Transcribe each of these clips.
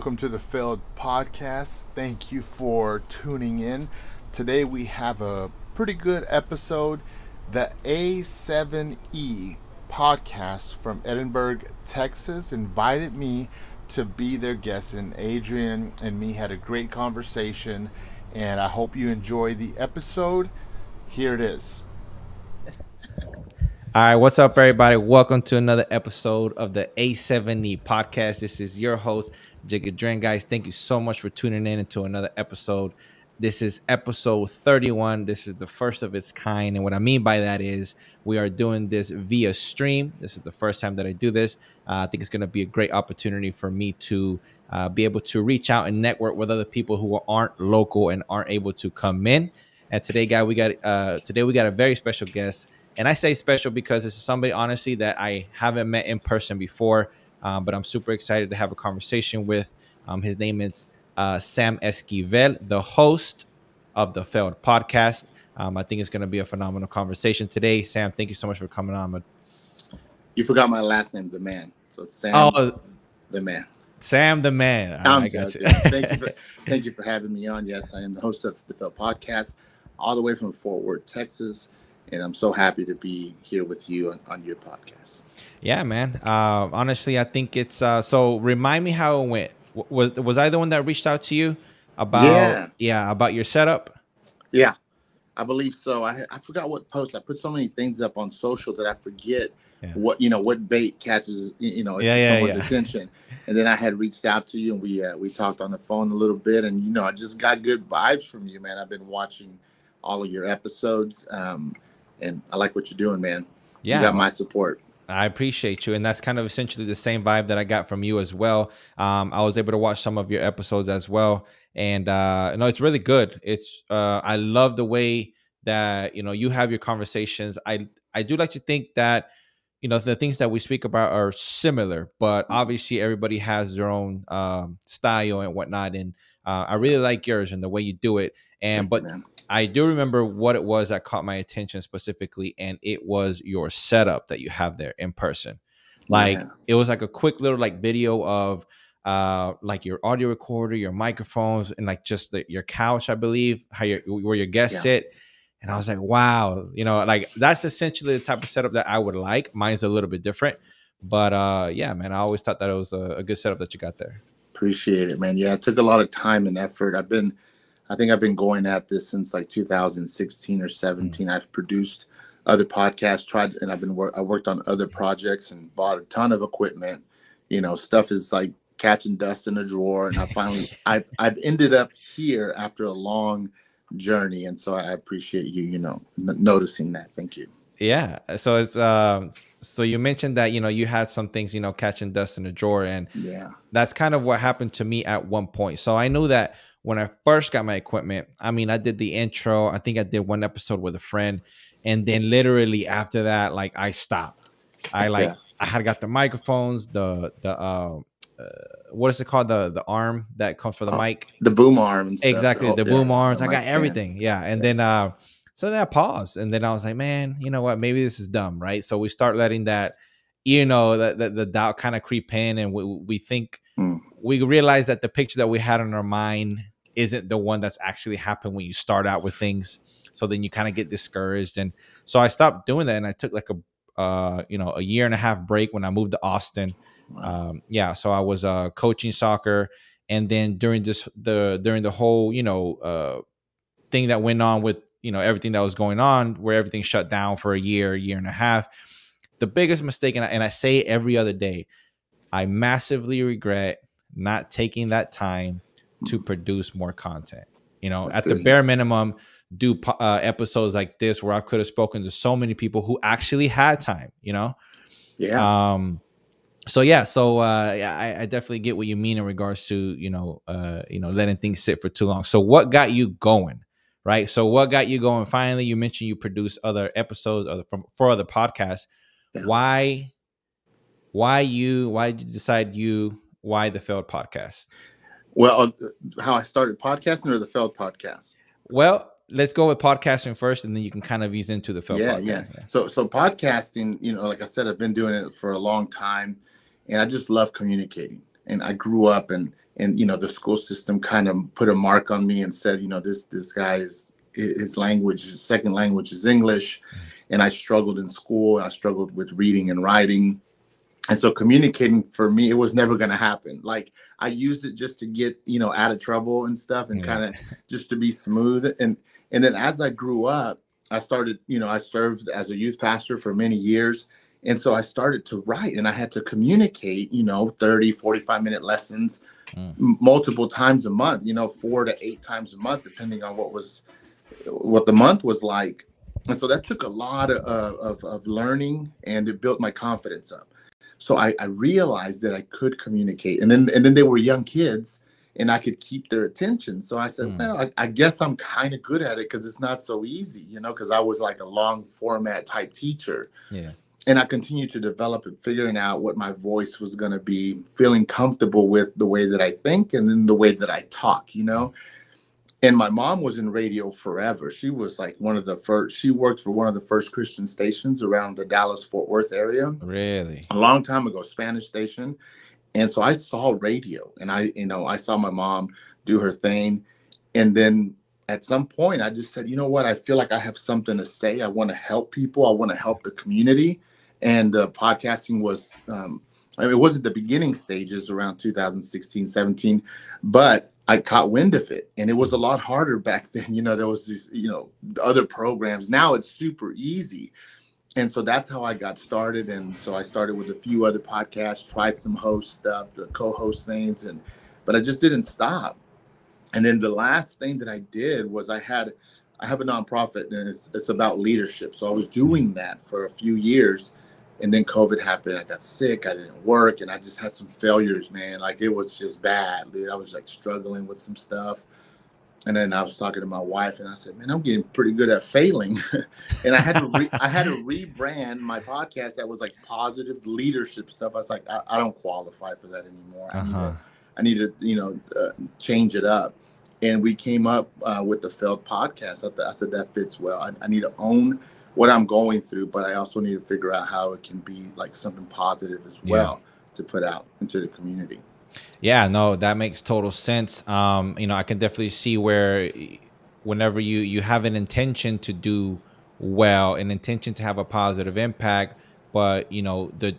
welcome to the Failed Podcast. Thank you for tuning in. Today we have a pretty good episode. The A7E podcast from Edinburg, Texas invited me to be their guest, and Adrian and me had a great conversation. And I hope you enjoy the episode. Here it is. All right, what's up, everybody? Welcome to another episode of the A7E podcast. This is your host, Jigga Dren. Guys, thank you so much for tuning in into another episode. This is episode 31. This is the first of its kind. And what I mean by that is we are doing this via stream. This is the first time that I do this. Uh, I think it's going to be a great opportunity for me to uh, be able to reach out and network with other people who aren't local and aren't able to come in. And today, guy, we got uh, today we got a very special guest. And I say special because this is somebody, honestly, that I haven't met in person before, um, but I'm super excited to have a conversation with. Um, his name is uh, Sam Esquivel, the host of the Failed Podcast. Um, I think it's going to be a phenomenal conversation today. Sam, thank you so much for coming on. You forgot my last name, the man. So it's Sam, oh, the man. Sam, the man. I got you. thank you, for, thank you for having me on. Yes, I am the host of the Failed Podcast, all the way from Fort Worth, Texas and I'm so happy to be here with you on, on your podcast. Yeah, man. Uh, honestly, I think it's uh, so. Remind me how it went. Was was I the one that reached out to you about yeah, yeah about your setup? Yeah, I believe so. I I forgot what post I put so many things up on social that I forget yeah. what you know what bait catches you know yeah, yeah, someone's attention. And then I had reached out to you and we uh, we talked on the phone a little bit and you know I just got good vibes from you, man. I've been watching all of your episodes. Um, and I like what you're doing, man. Yeah, you got my support. I appreciate you, and that's kind of essentially the same vibe that I got from you as well. Um, I was able to watch some of your episodes as well, and uh, no, it's really good. It's uh, I love the way that you know you have your conversations. I I do like to think that you know the things that we speak about are similar, but obviously everybody has their own um, style and whatnot. And uh, I really like yours and the way you do it. And but I do remember what it was that caught my attention specifically, and it was your setup that you have there in person. Like yeah. it was like a quick little like video of uh like your audio recorder, your microphones, and like just the, your couch, I believe, how your where your guests yeah. sit. And I was like, wow, you know, like that's essentially the type of setup that I would like. Mine's a little bit different, but uh yeah, man, I always thought that it was a, a good setup that you got there. Appreciate it, man. Yeah, it took a lot of time and effort. I've been I think I've been going at this since like 2016 or 17. Mm-hmm. I've produced other podcasts, tried, and I've been work. I worked on other projects and bought a ton of equipment. You know, stuff is like catching dust in a drawer, and I finally, I've, I've ended up here after a long journey, and so I appreciate you, you know, n- noticing that. Thank you. Yeah. So it's um. So you mentioned that you know you had some things you know catching dust in a drawer, and yeah, that's kind of what happened to me at one point. So I knew that when I first got my equipment, I mean, I did the intro. I think I did one episode with a friend, and then literally after that, like I stopped. I like yeah. I had got the microphones, the the uh, uh, what is it called the the arm that comes for the oh, mic, the boom arm, exactly oh, the yeah, boom arms. I got stand. everything, yeah. And yeah. then uh, so then I paused, and then I was like, man, you know what? Maybe this is dumb, right? So we start letting that, you know, that the, the doubt kind of creep in, and we we think. Mm. We realize that the picture that we had in our mind isn't the one that's actually happened when you start out with things. So then you kind of get discouraged. And so I stopped doing that and I took like a, uh, you know, a year and a half break when I moved to Austin. Um, yeah. So I was uh, coaching soccer. And then during this, the, during the whole, you know, uh, thing that went on with, you know, everything that was going on where everything shut down for a year, year and a half, the biggest mistake, and I, and I say every other day, I massively regret not taking that time to produce more content. You know, at the bare minimum, do uh, episodes like this where I could have spoken to so many people who actually had time. You know, yeah. Um, so yeah, so uh, yeah, I, I, definitely get what you mean in regards to you know, uh, you know, letting things sit for too long. So what got you going? Right. So what got you going? Finally, you mentioned you produce other episodes other from for other podcasts. Yeah. Why? Why you? Why did you decide you? Why the failed podcast? Well, uh, how I started podcasting or the failed podcast? Well, let's go with podcasting first, and then you can kind of ease into the failed yeah, podcast. Yeah, yeah. So, so podcasting, you know, like I said, I've been doing it for a long time, and I just love communicating. And I grew up and and you know the school system kind of put a mark on me and said you know this this guy is his language his second language is english mm. and i struggled in school i struggled with reading and writing and so communicating for me it was never going to happen. Like i used it just to get you know out of trouble and stuff and yeah. kind of just to be smooth. And and then as i grew up i started you know i served as a youth pastor for many years. And so i started to write and i had to communicate you know 30 45 minute lessons mm. multiple times a month you know four to eight times a month depending on what was what the month was like. And so that took a lot of, of, of learning and it built my confidence up so I, I realized that I could communicate, and then and then they were young kids, and I could keep their attention. So I said, mm. well, I, I, guess I'm kind of good at it because it's not so easy, you know, because I was like a long format type teacher. Yeah. And I continued to develop and figuring out what my voice was going to be, feeling comfortable with the way that I think and then the way that I talk, you know and my mom was in radio forever. She was like one of the first. She worked for one of the first Christian stations around the Dallas Fort Worth area. Really, a long time ago, Spanish station. And so I saw radio, and I, you know, I saw my mom do her thing, and then at some point, I just said, you know what? I feel like I have something to say. I want to help people. I want to help the community, and uh, podcasting was. Um, I mean, it wasn't the beginning stages around 2016, 17, but I caught wind of it, and it was a lot harder back then. You know, there was these, you know, other programs. Now it's super easy, and so that's how I got started. And so I started with a few other podcasts, tried some host stuff, the co-host things, and but I just didn't stop. And then the last thing that I did was I had I have a nonprofit, and it's it's about leadership. So I was doing that for a few years and then COVID happened. I got sick. I didn't work, and I just had some failures, man. Like it was just bad, dude. I was like struggling with some stuff. And then I was talking to my wife, and I said, "Man, I'm getting pretty good at failing." and I had to re- I had to rebrand my podcast that was like positive leadership stuff. I was like, I, I don't qualify for that anymore. Uh-huh. I need to, uh-huh. I need to, you know, uh, change it up. And we came up uh, with the failed podcast. I, th- I said that fits well. I, I need to own what I'm going through, but I also need to figure out how it can be like something positive as well yeah. to put out into the community. Yeah, no, that makes total sense. Um, you know, I can definitely see where whenever you you have an intention to do well, an intention to have a positive impact, but you know, the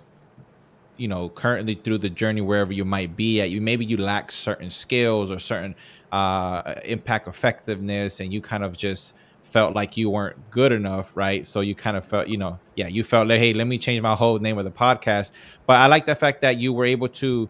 you know, currently through the journey wherever you might be at, you maybe you lack certain skills or certain uh impact effectiveness and you kind of just felt like you weren't good enough, right? So you kind of felt, you know, yeah, you felt like, hey, let me change my whole name of the podcast. But I like the fact that you were able to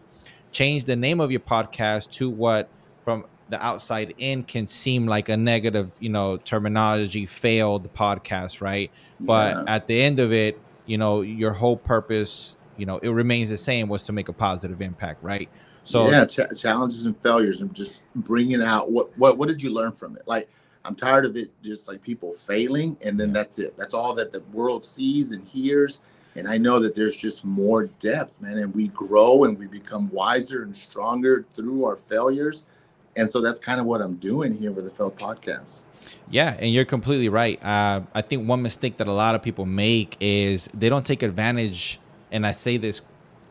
change the name of your podcast to what from the outside in can seem like a negative, you know, terminology, failed podcast, right? Yeah. But at the end of it, you know, your whole purpose, you know, it remains the same was to make a positive impact, right? So yeah, ch- challenges and failures and just bringing out what what what did you learn from it? Like I'm tired of it just like people failing and then that's it. That's all that the world sees and hears. And I know that there's just more depth, man, and we grow and we become wiser and stronger through our failures. And so that's kind of what I'm doing here with the Failed Podcast. Yeah, and you're completely right. Uh, I think one mistake that a lot of people make is they don't take advantage, and I say this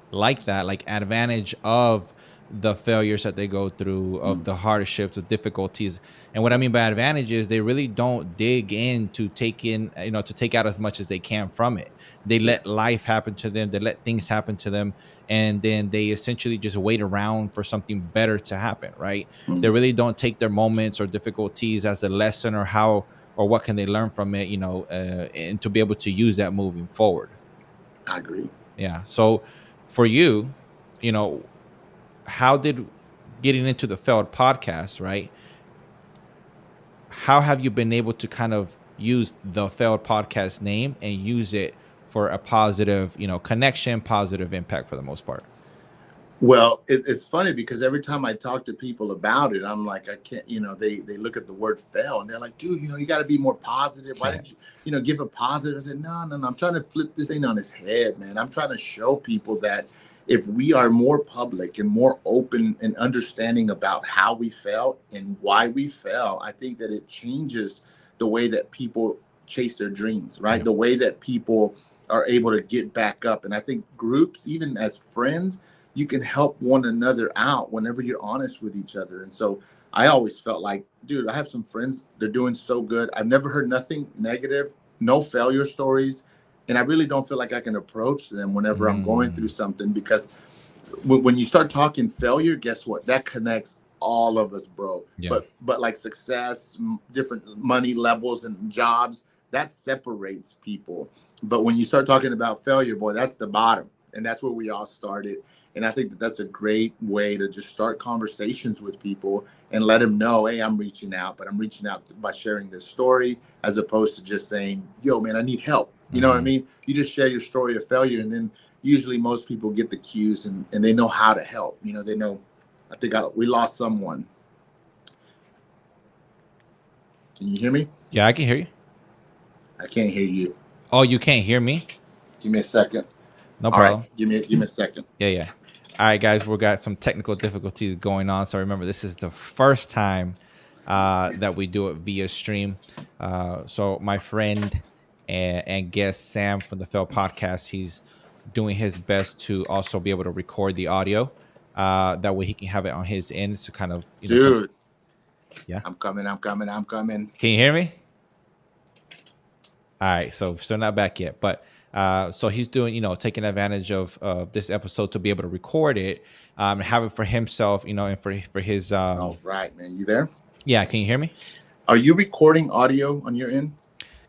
like that, like advantage of the failures that they go through, of mm. the hardships, the difficulties. And what I mean by advantage is they really don't dig in to take in, you know, to take out as much as they can from it. They let life happen to them, they let things happen to them, and then they essentially just wait around for something better to happen, right? Mm. They really don't take their moments or difficulties as a lesson or how or what can they learn from it, you know, uh, and to be able to use that moving forward. I agree. Yeah. So for you, you know, how did getting into the failed podcast, right? How have you been able to kind of use the failed podcast name and use it for a positive, you know, connection, positive impact for the most part? Well, it, it's funny because every time I talk to people about it, I'm like, I can't, you know, they they look at the word fail and they're like, dude, you know, you got to be more positive. Why yeah. didn't you, you know, give a positive? I said, no, no, no. I'm trying to flip this thing on its head, man. I'm trying to show people that if we are more public and more open and understanding about how we felt and why we fell, I think that it changes the way that people chase their dreams, right? Yeah. The way that people are able to get back up. And I think groups, even as friends, you can help one another out whenever you're honest with each other. And so I always felt like, dude, I have some friends, they're doing so good. I've never heard nothing negative, no failure stories. And I really don't feel like I can approach them whenever mm. I'm going through mm. something because when you start talking failure, guess what? That connects all of us, bro. Yeah. But but like success, different money levels and jobs, that separates people. But when you start talking about failure, boy, that's the bottom, and that's where we all started. And I think that that's a great way to just start conversations with people and let them know, hey, I'm reaching out, but I'm reaching out by sharing this story as opposed to just saying, yo, man, I need help. You know mm-hmm. what I mm-hmm. mean? You just share your story of failure, and then usually most people get the cues and, and they know how to help. You know, they know I think I, we lost someone. Can you hear me? Yeah, I can hear you. I can't hear you. Oh, you can't hear me? Give me a second. No problem. Right, give me give me a second. Yeah, yeah. All right, guys, we've got some technical difficulties going on. So remember, this is the first time uh, that we do it via stream. Uh, so my friend and, and guest Sam from the Fell Podcast, he's doing his best to also be able to record the audio. Uh, that way he can have it on his end to kind of you know, dude. Some, yeah, I'm coming. I'm coming. I'm coming. Can you hear me? All right, so still not back yet, but uh, so he's doing, you know, taking advantage of of this episode to be able to record it, um, and have it for himself, you know, and for for his. Um, oh, right, man, you there? Yeah, can you hear me? Are you recording audio on your end?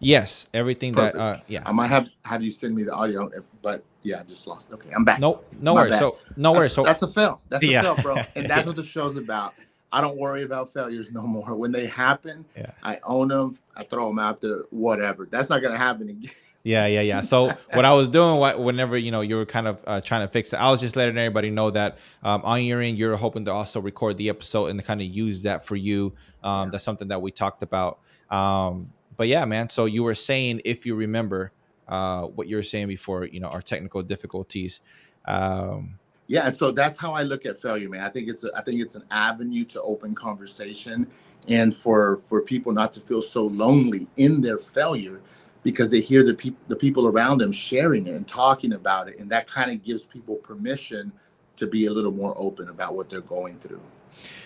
Yes, everything Perfect. that. Uh, yeah, I might have have you send me the audio, but yeah, I just lost. Okay, I'm back. No, no worries. So no worries. So that's a fail. That's a fail, bro. And that's what the show's about. I don't worry about failures no more. When they happen, yeah. I own them. I throw them out there. Whatever. That's not gonna happen again. Yeah, yeah, yeah. So what I was doing, whenever you know you were kind of uh, trying to fix it, I was just letting everybody know that um, on your end, you're hoping to also record the episode and kind of use that for you. Um, yeah. That's something that we talked about. Um, but yeah, man. So you were saying, if you remember, uh, what you were saying before, you know, our technical difficulties. Um, yeah, and so that's how I look at failure, man. I think it's a, I think it's an avenue to open conversation, and for for people not to feel so lonely in their failure, because they hear the people the people around them sharing it and talking about it, and that kind of gives people permission to be a little more open about what they're going through.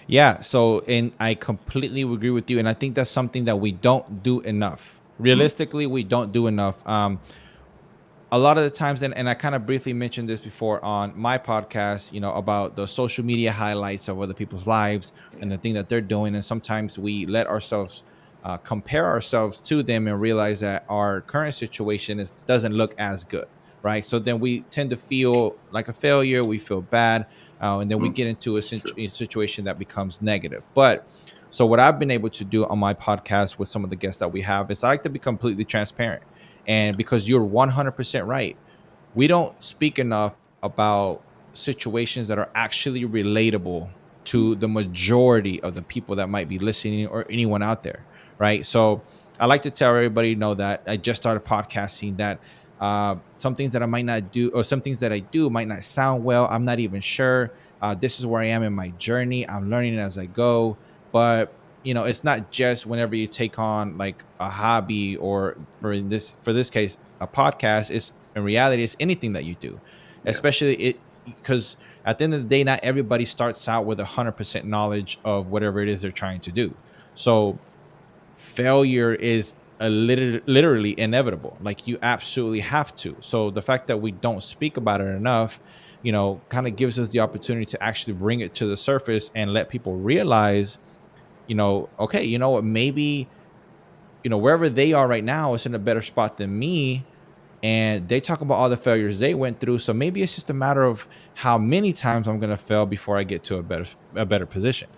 Yeah. So, and I completely agree with you, and I think that's something that we don't do enough realistically we don't do enough um, a lot of the times and, and i kind of briefly mentioned this before on my podcast you know about the social media highlights of other people's lives and the thing that they're doing and sometimes we let ourselves uh, compare ourselves to them and realize that our current situation is doesn't look as good right so then we tend to feel like a failure we feel bad uh, and then we mm. get into a, situ- a situation that becomes negative but so what I've been able to do on my podcast with some of the guests that we have is I like to be completely transparent. And because you're 100% right, we don't speak enough about situations that are actually relatable to the majority of the people that might be listening or anyone out there, right? So I like to tell everybody know that I just started podcasting that uh, some things that I might not do or some things that I do might not sound well. I'm not even sure. Uh, this is where I am in my journey. I'm learning as I go but you know it's not just whenever you take on like a hobby or for this for this case a podcast it's in reality it's anything that you do yeah. especially it because at the end of the day not everybody starts out with a 100% knowledge of whatever it is they're trying to do so failure is a liter- literally inevitable like you absolutely have to so the fact that we don't speak about it enough you know kind of gives us the opportunity to actually bring it to the surface and let people realize you know, okay, you know what, maybe, you know, wherever they are right now is in a better spot than me. And they talk about all the failures they went through. So maybe it's just a matter of how many times I'm gonna fail before I get to a better a better position.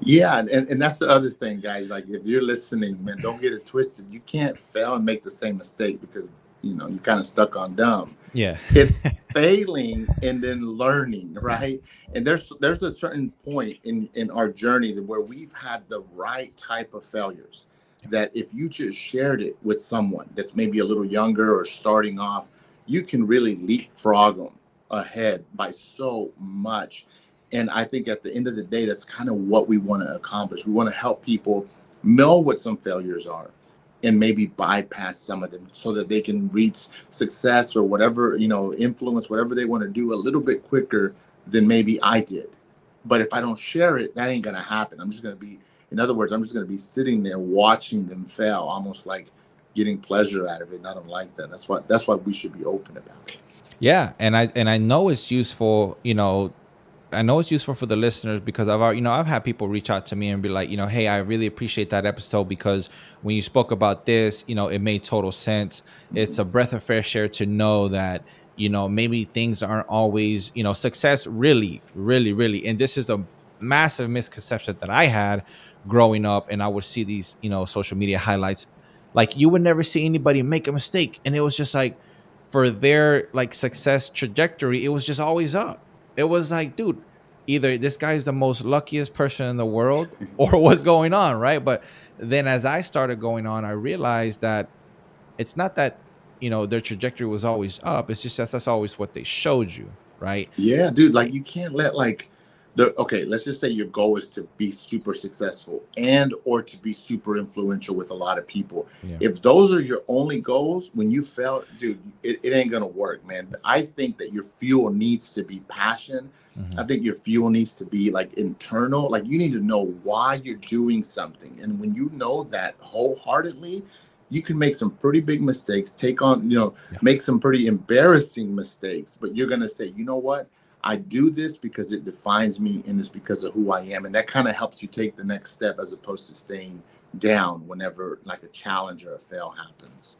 Yeah, and, and that's the other thing, guys. Like if you're listening, man, don't get it twisted. You can't fail and make the same mistake because you know you're kind of stuck on dumb yeah it's failing and then learning right and there's there's a certain point in in our journey where we've had the right type of failures that if you just shared it with someone that's maybe a little younger or starting off you can really leapfrog them ahead by so much and i think at the end of the day that's kind of what we want to accomplish we want to help people know what some failures are and maybe bypass some of them so that they can reach success or whatever you know influence whatever they want to do a little bit quicker than maybe I did. But if I don't share it, that ain't gonna happen. I'm just gonna be, in other words, I'm just gonna be sitting there watching them fail, almost like getting pleasure out of it. And I don't like that. That's why that's why we should be open about it. Yeah, and I and I know it's useful, you know, I know it's useful for the listeners because I've you know I've had people reach out to me and be like, you know, hey, I really appreciate that episode because when you spoke about this, you know, it made total sense. Mm-hmm. It's a breath of fresh air to know that you know maybe things aren't always you know success really really really and this is a massive misconception that i had growing up and i would see these you know social media highlights like you would never see anybody make a mistake and it was just like for their like success trajectory it was just always up it was like dude either this guy is the most luckiest person in the world or what's going on right? But then as i started going on i realized that it's not that you know their trajectory was always up. It's just that's always what they showed you right? Yeah dude like you can't let like the okay let's just say your goal is to be super successful and or to be super influential with a lot of people yeah. if those are your only goals when you fail dude it, it ain't gonna work man i think that your fuel needs to be passion mm-hmm. i think your fuel needs to be like internal like you need to know why you're doing something and when you know that wholeheartedly you can make some pretty big mistakes, take on, you know, yeah. make some pretty embarrassing mistakes, but you're to say, you know what? I do this because it defines me and it's because of who I am. And that kind of helps you take the next step as opposed to staying down whenever like a challenge or a fail happens.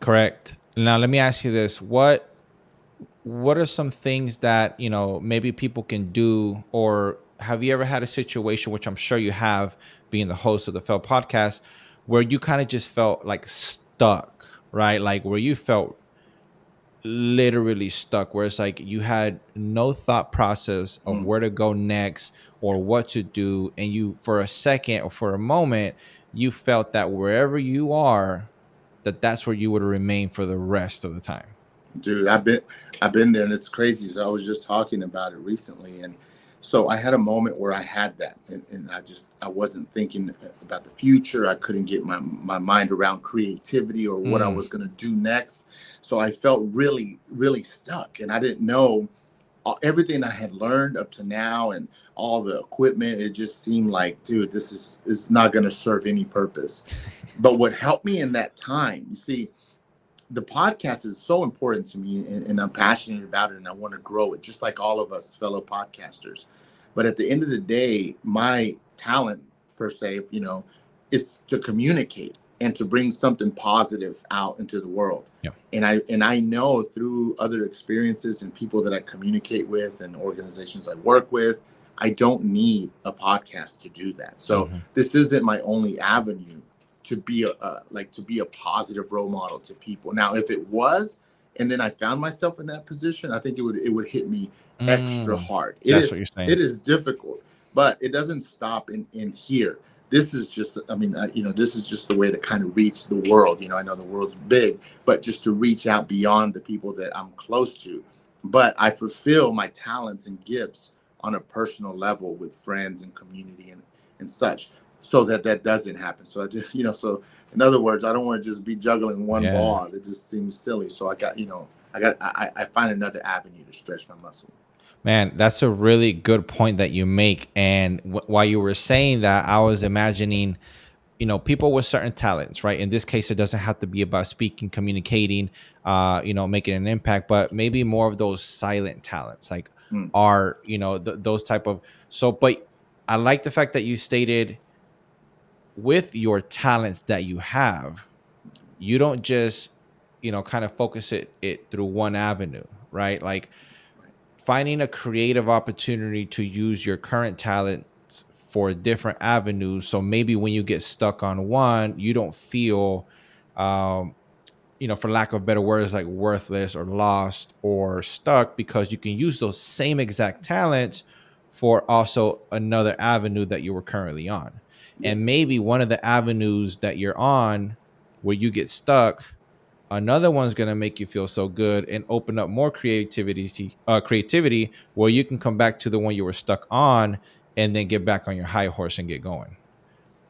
Correct. Now let me ask you this. What what are some things that, you know, maybe people can do or have you ever had a situation which I'm sure you have being the host of the Fail podcast where you kind of just felt like stuck, right? Like where you felt literally stuck, where it's like you had no thought process of mm. where to go next or what to do. And you, for a second or for a moment, you felt that wherever you are, that that's where you would remain for the rest of the time. Dude, I've been, I've been there and it's crazy. So I was just talking about it recently and so i had a moment where i had that and, and, i just i wasn't thinking about the future. I couldn't get my, my mind around creativity or what mm. i was going to do next. So i felt really really stuck and i didn't know everything i had learned up to now and all the equipment it just seemed like dude this is is not going to serve any purpose. But what helped me in that time you see the podcast is so important to me and, and, I'm passionate about it and I want to grow it just like all of us fellow podcasters. But at the end of the day, my talent per se, you know, is to communicate and to bring something positive out into the world. Yeah. And I and I know through other experiences and people that I communicate with and organizations I work with, I don't need a podcast to do that. So mm-hmm. this isn't my only avenue to be a, uh, like to be a positive role model to people. Now, if it was, and then I found myself in that position, I think it would it would hit me mm, extra hard. It that's is, what you're saying. It is difficult, but it doesn't stop in in here. This is just, I mean, uh, you know, this is just the way to kind of reach the world. You know, I know the world's big, but just to reach out beyond the people that I'm close to. But I fulfill my talents and gifts on a personal level with friends and community and and such so that that doesn't happen. So I just, you know, so in other words, I don't want to just be juggling one yeah. ball. It just seems silly. So I got, you know, I got, I, I find another avenue to stretch my muscle. Man, that's a really good point that you make. And while you were saying that, I was imagining, you know, people with certain talents, right? In this case, it doesn't have to be about speaking, communicating, uh, you know, making an impact, but maybe more of those silent talents, like mm. art, you know, th- those type of. So, but I like the fact that you stated with your talents that you have, you don't just, you know, kind of focus it it through one avenue, right? Like finding a creative opportunity to use your current talents for different avenues. So maybe when you get stuck on one, you don't feel um, you know, for lack of better words, like worthless or lost or stuck because you can use those same exact talents for also another avenue that you were currently on and maybe one of the avenues that you're on where you get stuck another one's going to make you feel so good and open up more creativity uh, creativity where you can come back to the one you were stuck on and then get back on your high horse and get going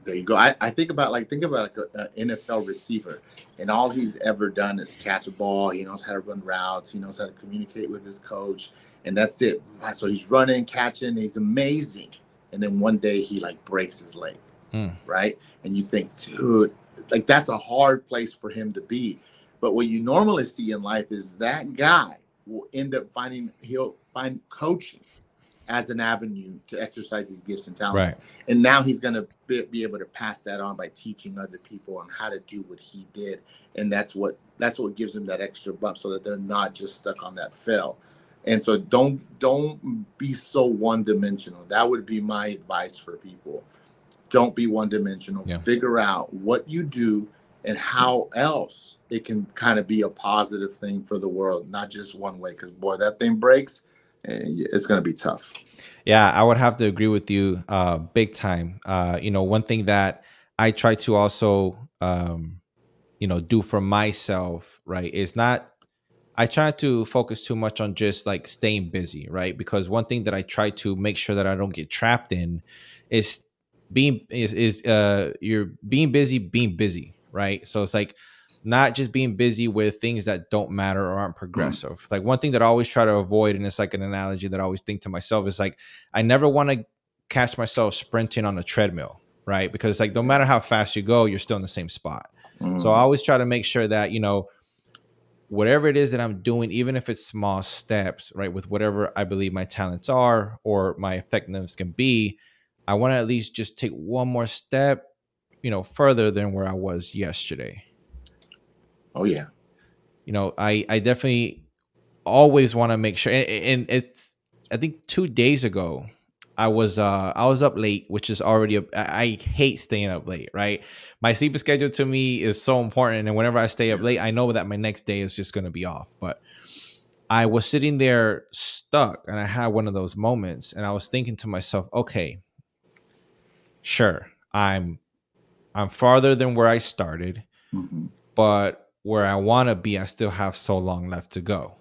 There you go. I, I think about like think about like an NFL receiver, and all he's ever done is catch a ball. He knows how to run routes. He knows how to communicate with his coach, and that's it. So he's running, catching. He's amazing. And then one day he like breaks his leg, mm. right? And you think, dude, like that's a hard place for him to be. But what you normally see in life is that guy will end up finding he'll find coaching as an avenue to exercise these gifts and talents. Right. And now he's going to be, be, able to pass that on by teaching other people on how to do what he did. And that's what that's what gives them that extra bump so that they're not just stuck on that fail. And so don't don't be so one dimensional. That would be my advice for people. Don't be one dimensional. Yeah. Figure out what you do and how else it can kind of be a positive thing for the world, not just one way. Because boy, that thing breaks, and it's going to be tough. Yeah, I would have to agree with you, uh, big time. Uh, you know, one thing that I try to also, um, you know, do for myself, right, is not. I try to focus too much on just like staying busy, right? Because one thing that I try to make sure that I don't get trapped in is being is is uh you're being busy, being busy, right? So it's like not just being busy with things that don't matter or aren't mm. progressive. Mm. Like one thing that I always try to avoid, and it's like an analogy that I always think to myself is like, I never want to catch myself sprinting on a treadmill, right? Because like no matter how fast you go, you're still in the same spot. Mm. So I always try to make sure that, you know, whatever it is that I'm doing, even if it's small steps, right, with whatever I believe my talents are or my effectiveness can be, I want to at least just take one more step, you know, further than where I was yesterday. Oh yeah. You know, I I definitely always want to make sure and, and, it's I think 2 days ago I was uh I was up late, which is already a, I hate staying up late, right? My sleep schedule to me is so important and whenever I stay up late, I know that my next day is just going to be off. But I was sitting there stuck and I had one of those moments and I was thinking to myself, okay, sure, I'm I'm farther than where I started, mm-hmm. but where I want to be, I still have so long left to go.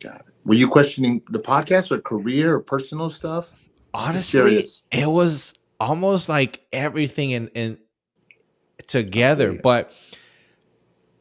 Got it. Were you questioning the podcast or career or personal stuff? Honestly, it was almost like everything in, in together, okay. but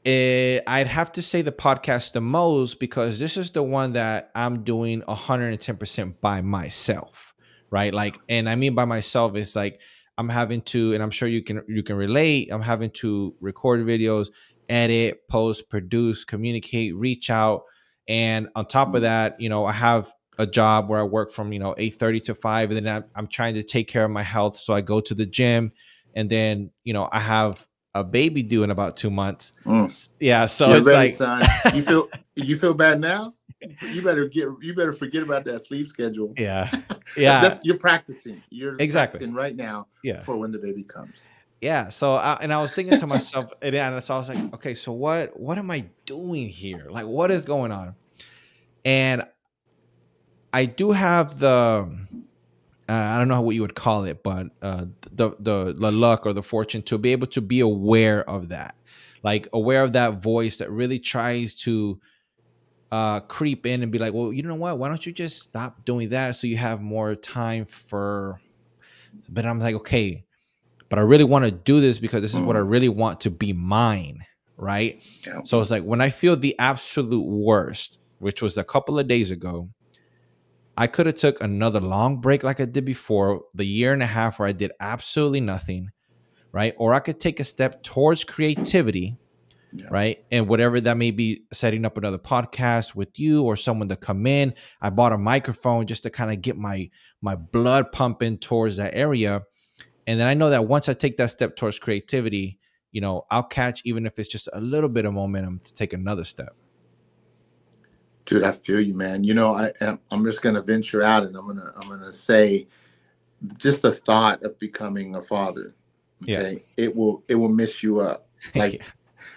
it, I'd have to say the podcast the most because this is the one that I'm doing 110% by myself, right? Like, and I mean by myself, it's like I'm having to, and I'm sure you can you can relate. I'm having to record videos, edit, post, produce, communicate, reach out. And on top of mm. that, you know, I have a job where I work from, you know, 8:30 to 5 and then I'm, I'm trying to take care of my health, so I go to the gym and then, you know, I have a baby due in about 2 months. Mm. Yeah, so You're it's ready, like son. you feel you feel bad now? You better get you better forget about that sleep schedule. Yeah. Yeah. That's, you're practicing. You're exactly practicing right now yeah. for when the baby comes yeah so I, and i was thinking to myself and, and so i was like okay so what what am i doing here like what is going on and i do have the uh, i don't know what you would call it but uh, the, the the luck or the fortune to be able to be aware of that like aware of that voice that really tries to uh, creep in and be like well you know what why don't you just stop doing that so you have more time for but i'm like okay but I really want to do this because this is mm. what I mm. really want to be mine. Right. Yeah. So it's like when I feel the absolute worst, which was a couple of days ago, I could have took another long break like I did before, the year and a half where I did absolutely nothing, right? Or I could take a step towards creativity, yeah. right? And whatever that may be, setting up another podcast with you or someone to come in. I bought a microphone just to kind of get my my blood pumping towards that area. And then I know that once I take that step towards creativity, you know, I'll catch even if it's just a little bit of momentum to take another step. Dude, I feel you, man. You know, I I'm just gonna venture out and I'm gonna I'm gonna say just the thought of becoming a father. Okay. Yeah. It will it will miss you up. Like.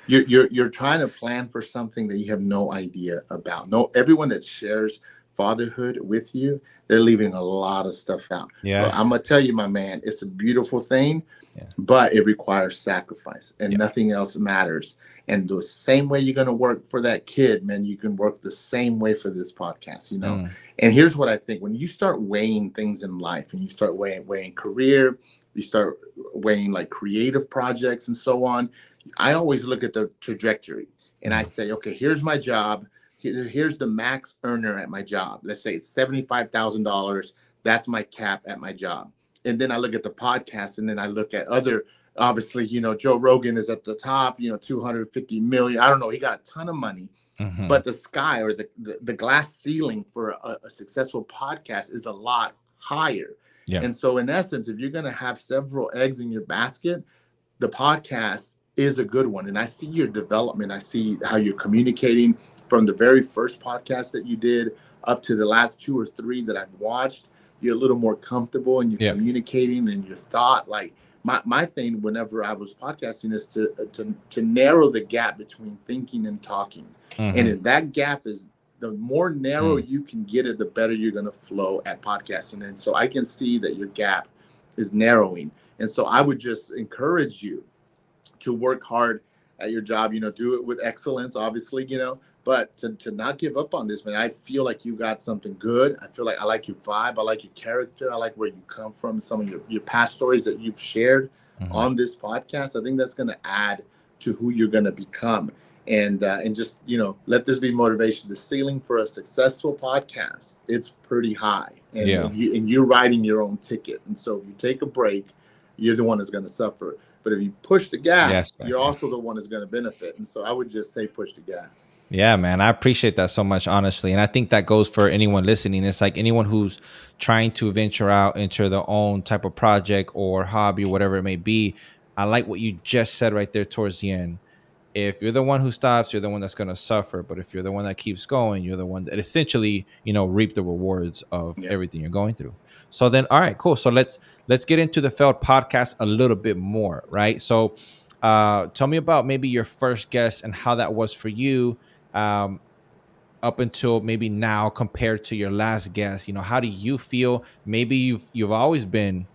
You're you're you're trying to plan for something that you have no idea about. No everyone that shares fatherhood with you, they're leaving a lot of stuff out. Yeah. But I'm gonna tell you, my man, it's a beautiful thing, Yeah. but it requires sacrifice, and Yeah. nothing else matters. And the same way you're gonna work for that kid, man, you can work the same way for this podcast. You know. Mm. And here's what I think: when you start weighing things in life, and you start weighing weighing career, you start weighing like creative projects and so on. I always look at the trajectory, and I say, okay, here's my job. Here- Here's the max earner at my job. Let's say it's seventy-five thousand dollars. That's my cap at my job. And then I look at the podcast, and then I look at other. Obviously, you know, Joe Rogan is at the top. You know, two hundred fifty million. I don't know. He got a ton of money Mhm. but the sky or the, the, the glass ceiling for a, a successful podcast is a lot higher. Yeah. And so, in essence, if you're going to have several eggs in your basket, the podcast is a good one. And I see your development. I see how you're communicating from the very first podcast that you did up to the last two or three that I've watched. You're a little more comfortable and you're Yeah. communicating and your thought. Like my, my thing whenever I was podcasting is to, to to narrow the gap between thinking and talking. Mhm. And if that gap is the more narrow Mm. you can get it, the better you're going to flow at podcasting. And so I can see that your gap is narrowing. And so I would just encourage you to work hard at your job, you know, do it with excellence, obviously, you know, but to, to not give up on this, man. I feel like you got something good. I feel like I like your vibe. I like your character. I like where you come from, some of your, your past stories that you've shared Mhm. on this podcast. I think that's going to add to who you're going to become. And uh, and just you know, let this be motivation. The ceiling for a successful podcast it's pretty high, and Yeah. you, and you're writing your own ticket. And so if you take a break, you're the one that's going to suffer. But if you push the gas, Yes, you're also the one that's going to benefit. And so I would just say push the gas. Yeah, man, I appreciate that so much, honestly, and I think that goes for anyone listening. It's like anyone who's trying to venture out into their own type of project or hobby, or whatever it may be. I like what you just said right there towards the end. If you're the one who stops, you're the one that's going to suffer. But if you're the one that keeps going, you're the one that essentially, you know, reap the rewards of Yeah. everything you're going through. So then, all right, cool. So let's let's get into the failed podcast a little bit more, right? So, uh, tell me about maybe your first guest and how that was for you um, up until maybe now compared to your last guest. You know, how do you feel? Maybe you've you've always been,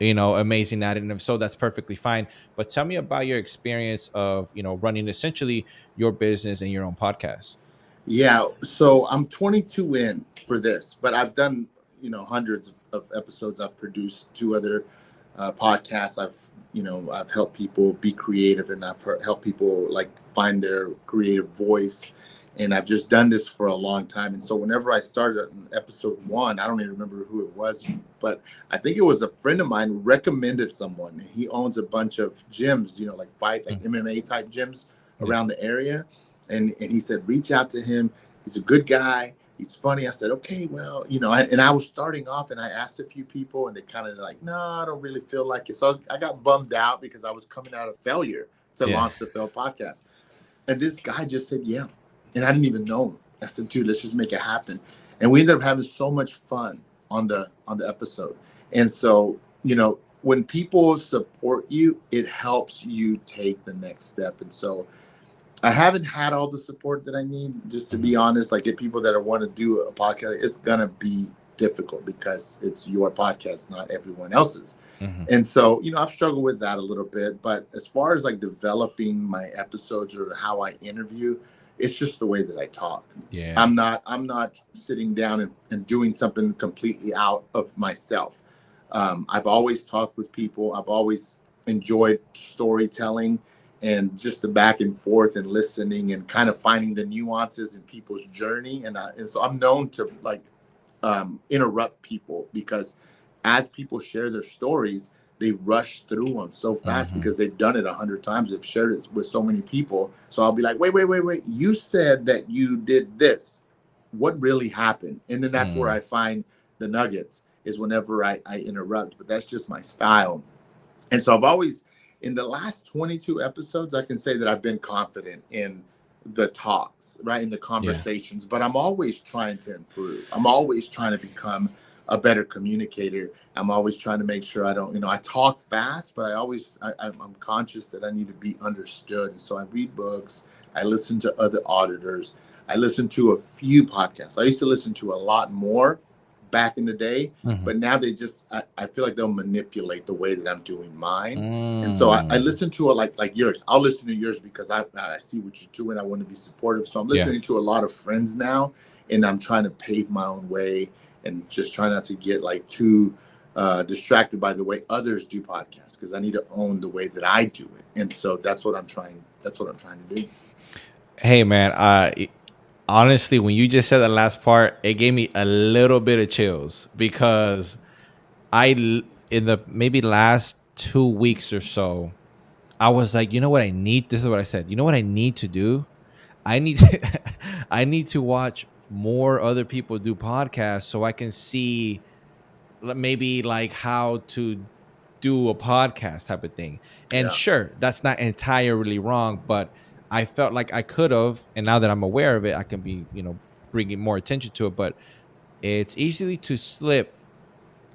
you know, amazing at it, and if so, that's perfectly fine. But tell me about your experience of you know running essentially your business and your own podcast. Yeah, so I'm 22 in for this, but I've done you know hundreds of episodes. I've produced two other uh, podcasts. I've you know I've helped people be creative, and I've helped people like find their creative voice. And I've just done this for a long time. And so whenever I started in episode one, I don't even remember who it was, but I think it was a friend of mine recommended someone. He owns a bunch of gyms, you know, like fight, like MMA type gyms Yeah. around the area. And, and he said, reach out to him. He's a good guy. He's funny. I said, okay, well, you know, I, and I was starting off and I asked a few people and they kind of like, no, I don't really feel like it. So I, was, I got bummed out because I was coming out of failure to Yeah. launch the Fail podcast. And this guy just said, yeah. And I didn't even know him. I said, dude, let's just make it happen. And we ended up having so much fun on the on the episode. And so, you know, when people support you, it helps you take the next step. And so I haven't had all the support that I need, just to be honest. Like get people that want to do a podcast, it's gonna be difficult because it's your podcast, not everyone else's. Mhm. And so, you know, I've struggled with that a little bit. But as far as like developing my episodes or how I interview, it's just the way that I talk. Yeah, I'm not I'm not sitting down and, and doing something completely out of myself. Um, I've always talked with people. I've always enjoyed storytelling and just the back and forth and listening and kind of finding the nuances in people's journey. And, I, and so I'm known to like um, interrupt people because as people share their stories, they rush through them so fast Mhm. because they've done it a hundred times. They've shared it with so many people. So I'll be like, wait, wait, wait, wait. You said that you did this. What really happened? And then that's where Mm. I find the nuggets is whenever I, I interrupt. But that's just my style. And so I've always, in the last 22 episodes, I can say that I've been confident in the talks, right? In the conversations, but I'm always trying to improve. I'm always trying to become a better communicator. I'm always trying to make sure I don't, you know, I talk fast, but I always, I, I'm conscious that I need to be understood. And so I read books, I listen to other auditors, I listen to a few podcasts. I used to listen to a lot more back in the day, mm-hmm. but now they just I, I, feel like they'll manipulate the way that I'm doing mine. Mm. And so I, I, mm. listen to it like like yours. I'll listen to yours because I I see what you're doing. I want to be supportive. So I'm listening yeah. to a lot of friends now, and I'm trying to pave my own way and just try not to get like too uh, distracted by the way others do podcasts because I need to own the way that I do it. And so that's what I'm trying. That's what I'm trying to do. Hey man, uh, honestly, when you just said the last part, it gave me a little bit of chills because I, in the maybe last two weeks or so, I was like, you know what I need? This is what I said. You know what I need to do? I need to, I need to watch more other people do podcasts so I can see maybe like how to do a podcast type of thing. And yeah. sure, that's not entirely wrong, but I felt like I could have, and now that I'm aware of it, I can be, you know, bringing more attention to it. But it's easily to slip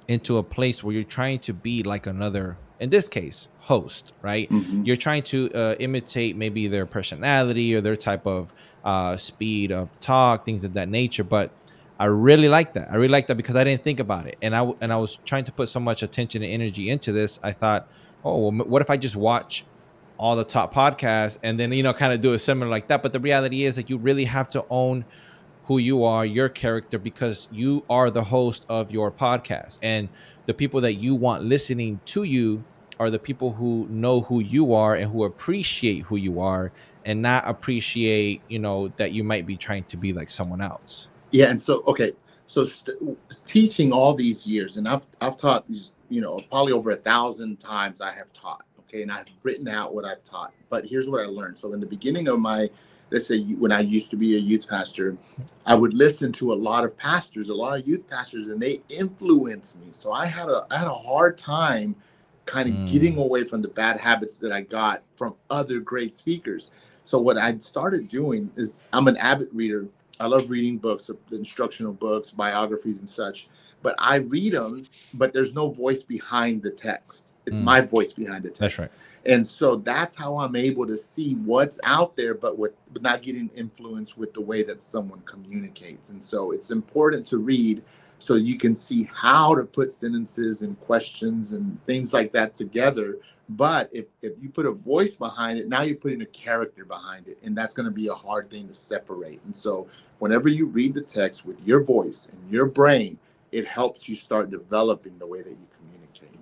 into a place where you're trying to be like another, in this case, host, right? Mm-hmm. You're trying to uh, imitate maybe their personality or their type of uh, speed of talk, things of that nature. But I really like that. I really like that because I didn't think about it, and I and I was trying to put so much attention and energy into this. I thought, oh, well, what if I just watch all the top podcasts and then you know kind of do a similar like that but the reality is that you really have to own who you are your character because you are the host of your podcast and the people that you want listening to you are the people who know who you are and who appreciate who you are and not appreciate you know that you might be trying to be like someone else yeah and so okay so st- teaching all these years and i've i've taught you know probably over a thousand times i have taught Okay, and I've written out what I've taught. But here's what I learned. So in the beginning of my, let's say when I used to be a youth pastor, I would listen to a lot of pastors, a lot of youth pastors, and they influenced me. So I had a I had a hard time kind of mm. getting away from the bad habits that I got from other great speakers. So what I started doing is I'm an avid reader. I love reading books, instructional books, biographies, and such. But I read them, but there's no voice behind the text. It's mm. my voice behind the text. That's right. And so that's how I'm able to see what's out there, but with but not getting influenced with the way that someone communicates. And so it's important to read so you can see how to put sentences and questions and things like that together. But if, if you put a voice behind it, now you're putting a character behind it. And that's going to be a hard thing to separate. And so whenever you read the text with your voice and your brain, it helps you start developing the way that you communicate.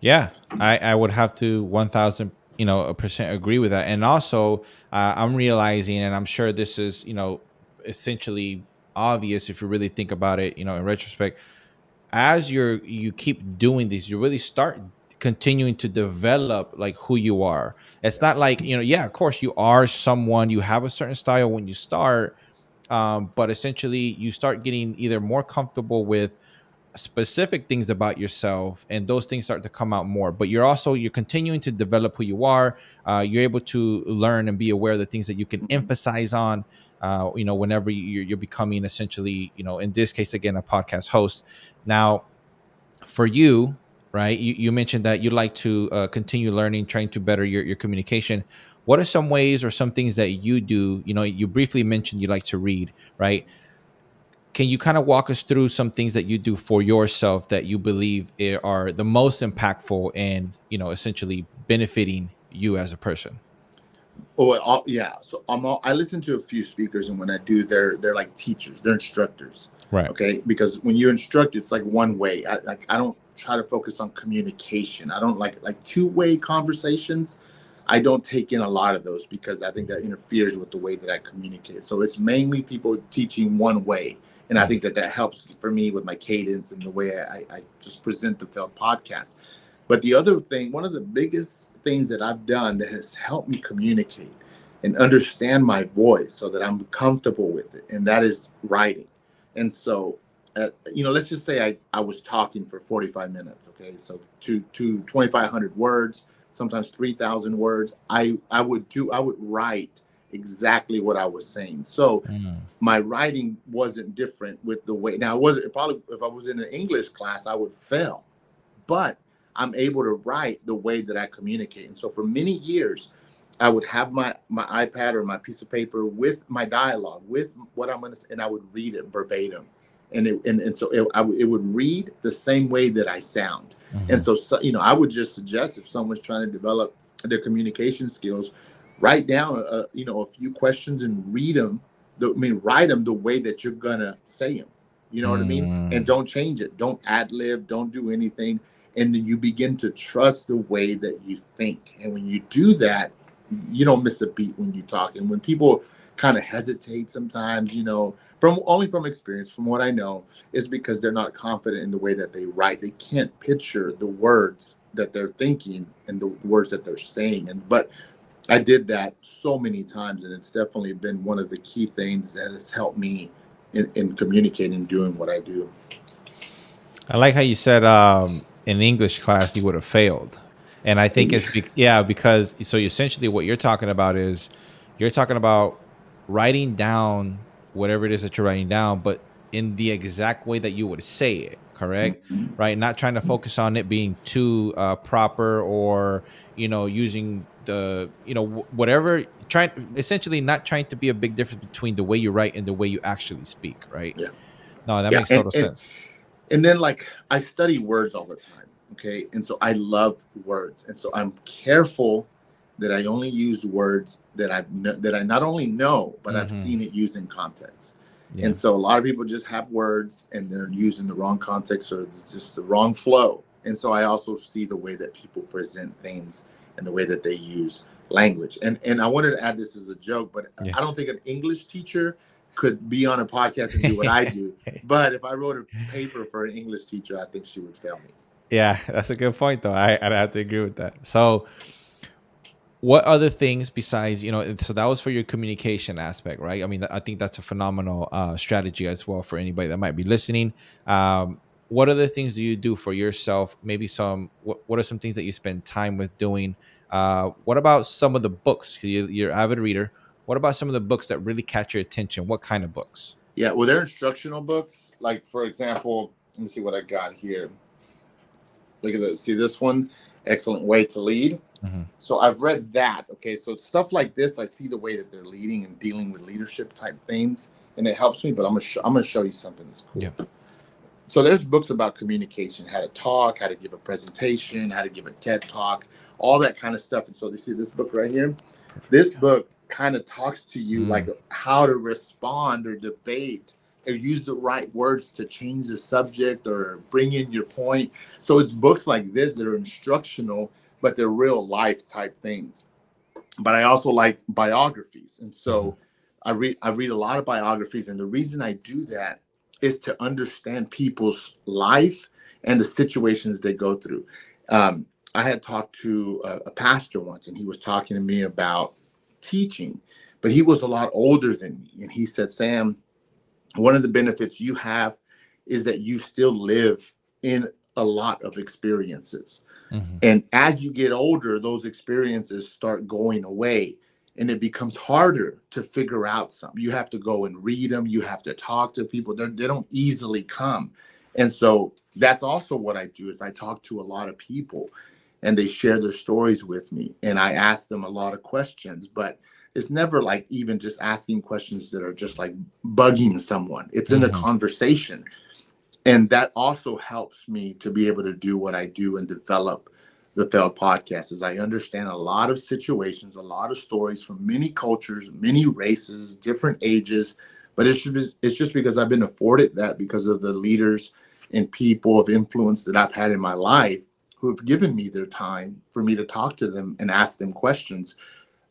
yeah, I, I would have to 1000 you know a percent agree with that and also uh, i'm realizing and i'm sure this is you know essentially obvious if you really think about it you know in retrospect. As you're you keep doing this you really start continuing to develop like who you are. It's not like you know yeah of course you are someone you have a certain style when you start um, but essentially you start getting either more comfortable with specific things about yourself and those things start to come out more. But you're also you're continuing to develop who you are. Uh, you're able to learn and be aware of the things that you can mm-hmm. emphasize on uh, you know whenever you're, you're becoming essentially you know in this case again a podcast host. Now for you right you, you mentioned that you like to uh, continue learning trying to better your, your communication. What are some ways or some things that you do you know you briefly mentioned you like to read right? Can you kind of walk us through some things that you do for yourself that you believe are the most impactful and you know essentially benefiting you as a person oh yeah so i'm all, i listen to a few speakers and when i do they're they're like teachers they're instructors right okay because when you instruct it's like one way I, like i don't try to focus on communication i don't like like two-way conversations I don't take in a lot of those because I think that interferes with the way that I communicate. So it's mainly people teaching one way and I think that that helps for me with my cadence and the way I, I just present the felt podcast. But the other thing, one of the biggest things that I've done that has helped me communicate and understand my voice so that I'm comfortable with it, and that is writing. And so, uh, you know, let's just say I, I was talking for 45 minutes, okay? So to, to 2,500 words, sometimes 3,000 words. I, I would do, I would write exactly what I was saying. So mm. my writing wasn't different with the way. Now, it wasn't probably if I was in an English class, I would fail, but I'm able to write the way that I communicate. And so for many years, I would have my my iPad or my piece of paper with my dialogue, with what I'm gonna, say, and I would read it verbatim, and it and, and so it, I w- it would read the same way that I sound, mm-hmm. and so, so you know I would just suggest if someone's trying to develop their communication skills, write down a, you know a few questions and read them. The, I mean, write them the way that you're gonna say them. You know mm-hmm. what I mean? And mm. don't change it. Don't ad lib. Don't do anything. And then you begin to trust the way that you think. And when you do that, you don't miss a beat when you talk. And when people kind of hesitate sometimes, you know, from only from experience, from what I know, is because they're not confident in the way that they write. They can't picture the words that they're thinking and the words that they're saying. And but I did that so many times, and it's definitely been one of the key things that has helped me in, in communicating, doing what I do. I like how you said um, in English class you would have failed. And I think it's be- yeah because so essentially what you're talking about is you're talking about writing down whatever it is that you're writing down, but in the exact way that you would say it correct? Mm-hmm. right? Not trying to focus on it being too uh, proper or you know using the you know whatever trying essentially not trying to be a big difference between the way you write and the way you actually speak right? Yeah. No that yeah, makes total and, sense and then like i study words all the time Okay. And so I love words. And so I'm careful that I only use words that I that I not only know, but mm-hmm. I've seen it used in context. Yeah. And so a lot of people just have words and they're using the wrong context or it's just the wrong flow. And so I also see the way that people present things and the way that they use language. And and I wanted to add this as a joke, but yeah. I don't think an English teacher could be on a podcast and do what I do. But if I wrote a paper for an English teacher, I think she would fail me. Yeah, that's a good point, though. I I have to agree with that. So, what other things besides you know? So that was for your communication aspect, right? I mean, I think that's a phenomenal uh, strategy as well for anybody that might be listening. Um, what other things do you do for yourself? Maybe some. What What are some things that you spend time with doing? Uh, what about some of the books? You, you're avid reader. What about some of the books that really catch your attention? What kind of books? Yeah, well, they're instructional books. Like for example, let me see what I got here. Look at this. See this one? Excellent way to lead. Mm-hmm. So I've read that. Okay. So stuff like this, I see the way that they're leading and dealing with leadership type things, and it helps me. But I'm gonna sh- I'm gonna show you something that's cool. Yeah. So there's books about communication, how to talk, how to give a presentation, how to give a TED talk, all that kind of stuff. And so you see this book right here. This book kind of talks to you mm. like how to respond or debate or use the right words to change the subject or bring in your point. So it's books like this that are instructional, but they're real life type things. But I also like biographies. And so mm-hmm. I read I read a lot of biographies. And the reason I do that is to understand people's life and the situations they go through. Um, I had talked to a, a pastor once, and he was talking to me about teaching, but he was a lot older than me. And he said, Sam, one of the benefits you have is that you still live in a lot of experiences. Mm-hmm. And as you get older, those experiences start going away and it becomes harder to figure out something. You have to go and read them, you have to talk to people. They're, they do not easily come. And so that's also what I do is I talk to a lot of people and they share their stories with me and I ask them a lot of questions, but it's never like even just asking questions that are just like bugging someone. It's in mm-hmm. a conversation. And that also helps me to be able to do what I do and develop the failed podcast is I understand a lot of situations, a lot of stories from many cultures, many races, different ages. But it's just, it's just because I've been afforded that because of the leaders and people of influence that I've had in my life who have given me their time for me to talk to them and ask them questions.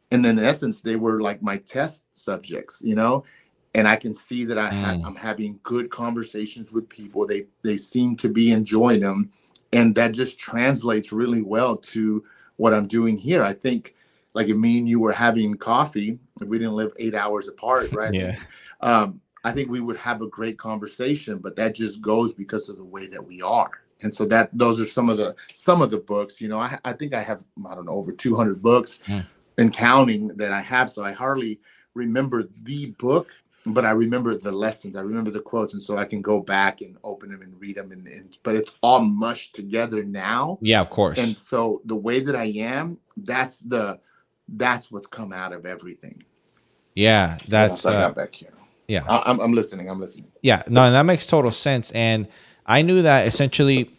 And then in essence they were like my test subjects you know? And i can see that i mm. i'm having good conversations with people. They they seem to be enjoying them. And that just translates really well to what i'm doing here. I think like if me and you were having coffee if we didn't live eight hours apart right? Yeah. Um i think we would have a great conversation but that just goes because of the way that we are and so that those are some of the some of the books you know i, I think i have i don't know over 200 books mm and counting that I have. So I hardly remember the book, but I remember the lessons. I remember the quotes, and so I can go back and open them and read them. And, and but it's all mushed together now. Yeah, of course. And so the way that I am, that's the that's what's come out of everything. Yeah, that's I uh, got back here. yeah. I, I'm, I'm listening. I'm listening. Yeah, no, and that makes total sense. And I knew that essentially,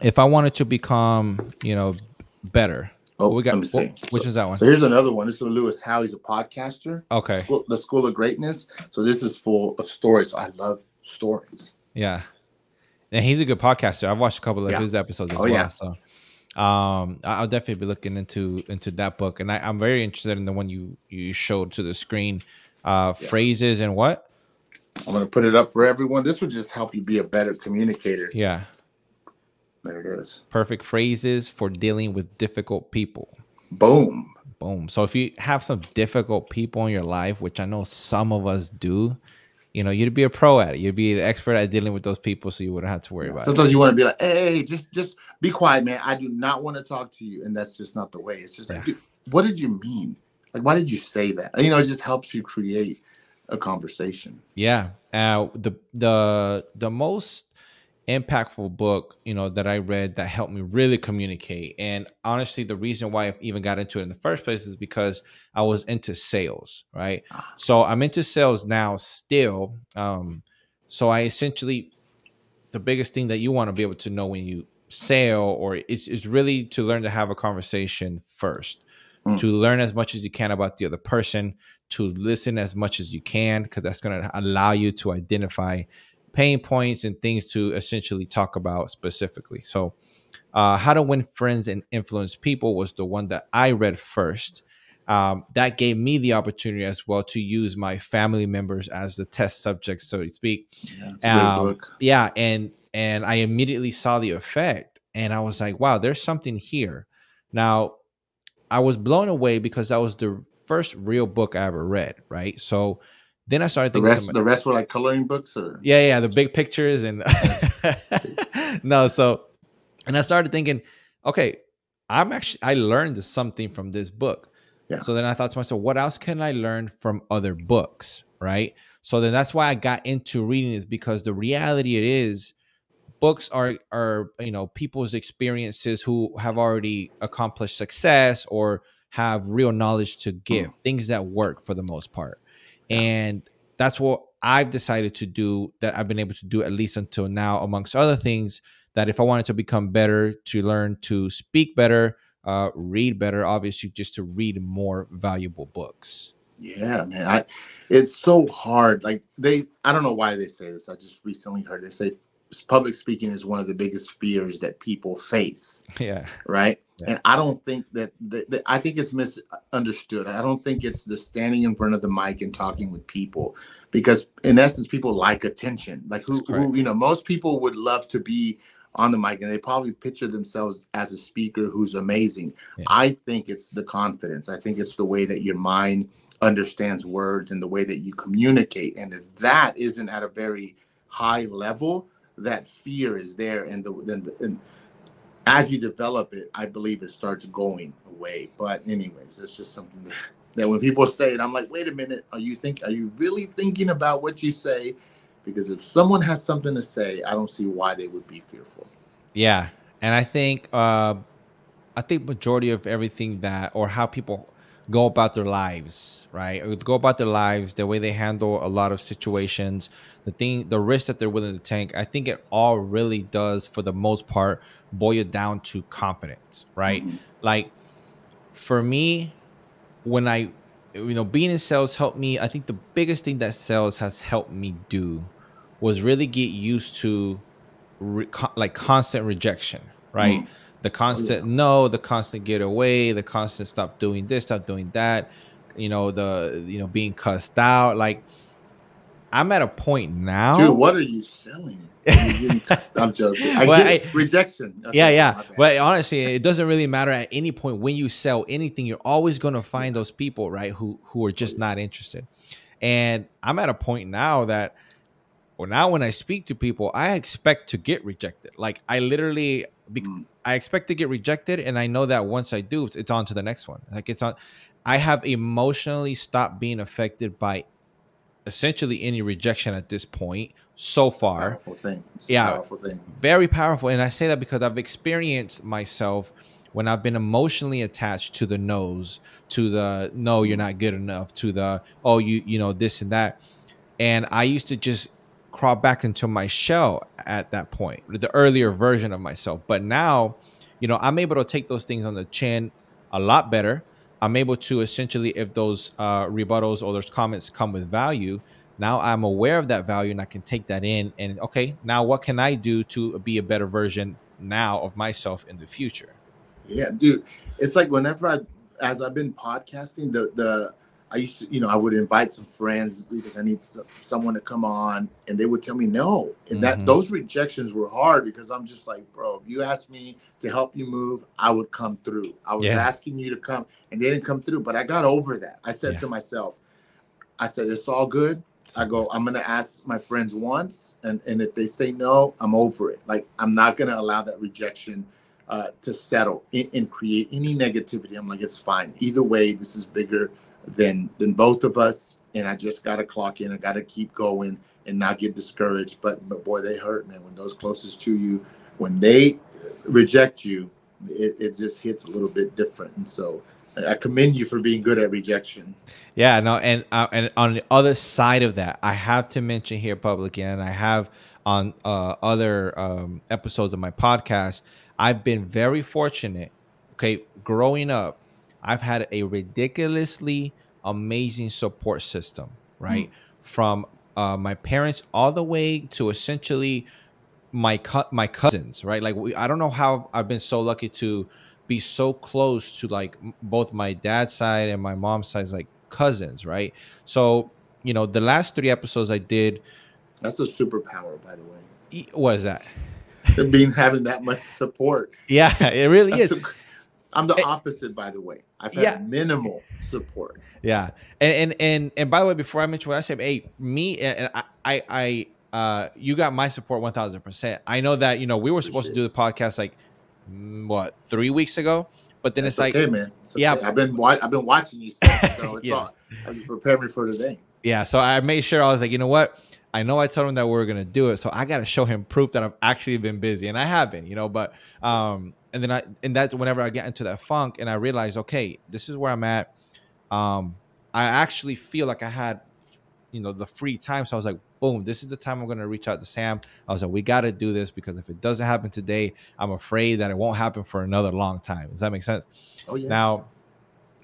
if I wanted to become, you know, better. Oh, we got let me see. which so, is that one? So here's another one. This is Lewis Howes. He's a podcaster. Okay, School, the School of Greatness. So this is full of stories. So I love stories. yeah, and he's a good podcaster. I've watched a couple of Yeah. his episodes as Oh, well. yeah. So, um, I'll definitely be looking into into that book, and I, I'm very interested in the one you you showed to the screen. Uh, Yeah. phrases and what? I'm gonna put it up for everyone. This would just help you be a better communicator. Yeah, There it is. perfect phrases for dealing with difficult people. Boom. Boom. So if you have some difficult people in your life, which I know some of us do, you know, you'd be a pro at it. You'd be an expert at dealing with those people, so you wouldn't have to worry about it. Sometimes you want to be like, hey, just just be quiet, man. I do not want to talk to you. And that's just not the way. It's just like, Yeah. dude, what did you mean? Like, why did you say that? You know, it just helps you create a conversation. Yeah. Uh, the the the most impactful book, you know, that I read that helped me really communicate. And honestly, the reason why I even got into it in the first place is because I was into sales, right? Ah. So I'm into sales now still. Um, so I essentially the biggest thing that you want to be able to know when you sell or is, is really to learn to have a conversation first Mm. to learn as much as you can about the other person to listen as much as you can because that's going to allow you to identify pain points and things to essentially talk about specifically. So uh, how to win friends and influence people was the one that i read first. Um, that gave me the opportunity as well to use my family members as the test subjects so to speak. Yeah, it's a great um, yeah and and i immediately saw the effect and i was like wow there's something here. Now i was blown away because that was the first real book i ever read right? So then i started thinking to rest, the rest were like coloring books, or? Yeah yeah the big pictures and no so and i started thinking okay i'm actually i learned something from this book. Yeah. so then i thought to myself what else can i learn from other books right? So then that's why i got into reading is because the reality it is books are are you know people's experiences who have already accomplished success or have real knowledge to give things that work for the most part and that's what i've decided to do that i've been able to do at least until now amongst other things that if i wanted to become better to learn to speak better uh, read better obviously just to read more valuable books yeah, man. I, it's so hard. Like they, I don't know why they say this. I just recently heard they say public speaking is one of the biggest fears that people face. yeah right? Yeah. And I don't think that, that, that I think it's misunderstood. I don't think it's the standing in front of the mic and talking with people, because in essence, people like attention. Like who, who you know, most people would love to be on the mic, and they probably picture themselves as a speaker who's amazing. Yeah. I think it's the confidence. I think it's the way that your mind understands words and the way that you communicate. And if that isn't at a very high level, that fear is there, and the then the, and as you develop it, I believe it starts going away. But anyways, it's just something that, that when people say it, I'm like, wait a minute, are you think are you really thinking about what you say? Because if someone has something to say, I don't see why they would be fearful. Yeah, and I think uh, I think majority of everything that or how people go about their lives, right? Or go about their lives, the way they handle a lot of situations, the thing, the risk that they're willing to take. I think it all really does, for the most part, boil down to confidence, right? Mhm. Like for me, when I, you know, being in sales helped me. I think the biggest thing that sales has helped me do was really get used to re- co- like constant rejection, right? Mm. The constant no, the constant get away, the constant stop doing this, stop doing that, you know, the you know being cussed out. Like I'm at a point now. Dude, what are you selling? You're getting cussed- I'm joking. I Well. I- rejection. That's yeah, yeah. But honestly, it doesn't really matter at any point when you sell anything. You're always going to find those people, right, who who are just not interested. And I'm at a point now that, well, now when I speak to people, I expect to get rejected. Like I literally, bec- Mm. I expect to get rejected, and I know that once I do, it's, it's on to the next one. Like it's on. I have emotionally stopped being affected by essentially any rejection at this point so far powerful thing. It's a Yeah. powerful thing. very powerful and i say that because i've experienced myself when I've been emotionally attached to the no's, to the no, you're not good enough, to the oh, you you know this and that, and I used to just crawl back into my shell at that point, the earlier version of myself. But now, you know, I'm able to take those things on the chin a lot better. I'm able to essentially, if those uh, rebuttals or those comments come with value, now I'm aware of that value and I can take that in and okay, now what can I do to be a better version now of myself in the future? Yeah, dude. It's like whenever I as I've been podcasting, the the I used to, you know, I would invite some friends because I need some, someone to come on, and they would tell me no. And that mm-hmm. those rejections were hard because I'm just like, bro, if you asked me to help you move, I would come through. I was yeah. asking you to come, and they didn't come through. But I got over that. I said yeah. to myself, I said, it's all good. I go, I'm gonna ask my friends once, and and if they say no, I'm over it. Like I'm not gonna allow that rejection uh, to settle and, and create any negativity. I'm like, it's fine. Either way, this is bigger than than both of us. And I just got to clock in. I got to keep going and not get discouraged. But but boy, they hurt, man. When those closest to you, when they reject you, it, it just hits a little bit different. And so I commend you for being good at rejection. Yeah, no, and uh, and on the other side of that, I have to mention here publicly, and I have on uh, other um, episodes of my podcast, I've been very fortunate. Okay, growing up, I've had a ridiculously amazing support system, right? Mm. From uh, my parents all the way to essentially my co- my cousins, right? Like we, I don't know how I've been so lucky to be so close to like both my dad's side and my mom's side, like cousins, right? So you know, the last three episodes I did. That's a superpower, by the way. What is that? Being having that much support. Yeah, it really That's is. A, I'm the opposite, by the way. I've had yeah. minimal support. Yeah, and, and and and by the way, before I mention what I said, hey, me and I, I, I uh, you got my support one thousand percent. I know that you know we were supposed to do the podcast like mm, what three weeks ago, but then That's it's like, man. It's okay. yeah, I've been I've been watching you, so it's yeah. all. I'm preparing for today. Yeah, so I made sure I was like, you know what. I know I told him that we are gonna do it, so I gotta show him proof that I've actually been busy, and I have been, you know. But um, and then I and that's whenever I get into that funk and I realize, okay, this is where I'm at. Um, I actually feel like I had, you know, the free time. So I was like, boom, this is the time I'm gonna reach out to Sam. I was like, we gotta do this because if it doesn't happen today, I'm afraid that it won't happen for another long time. Does that make sense? Oh yeah. Now,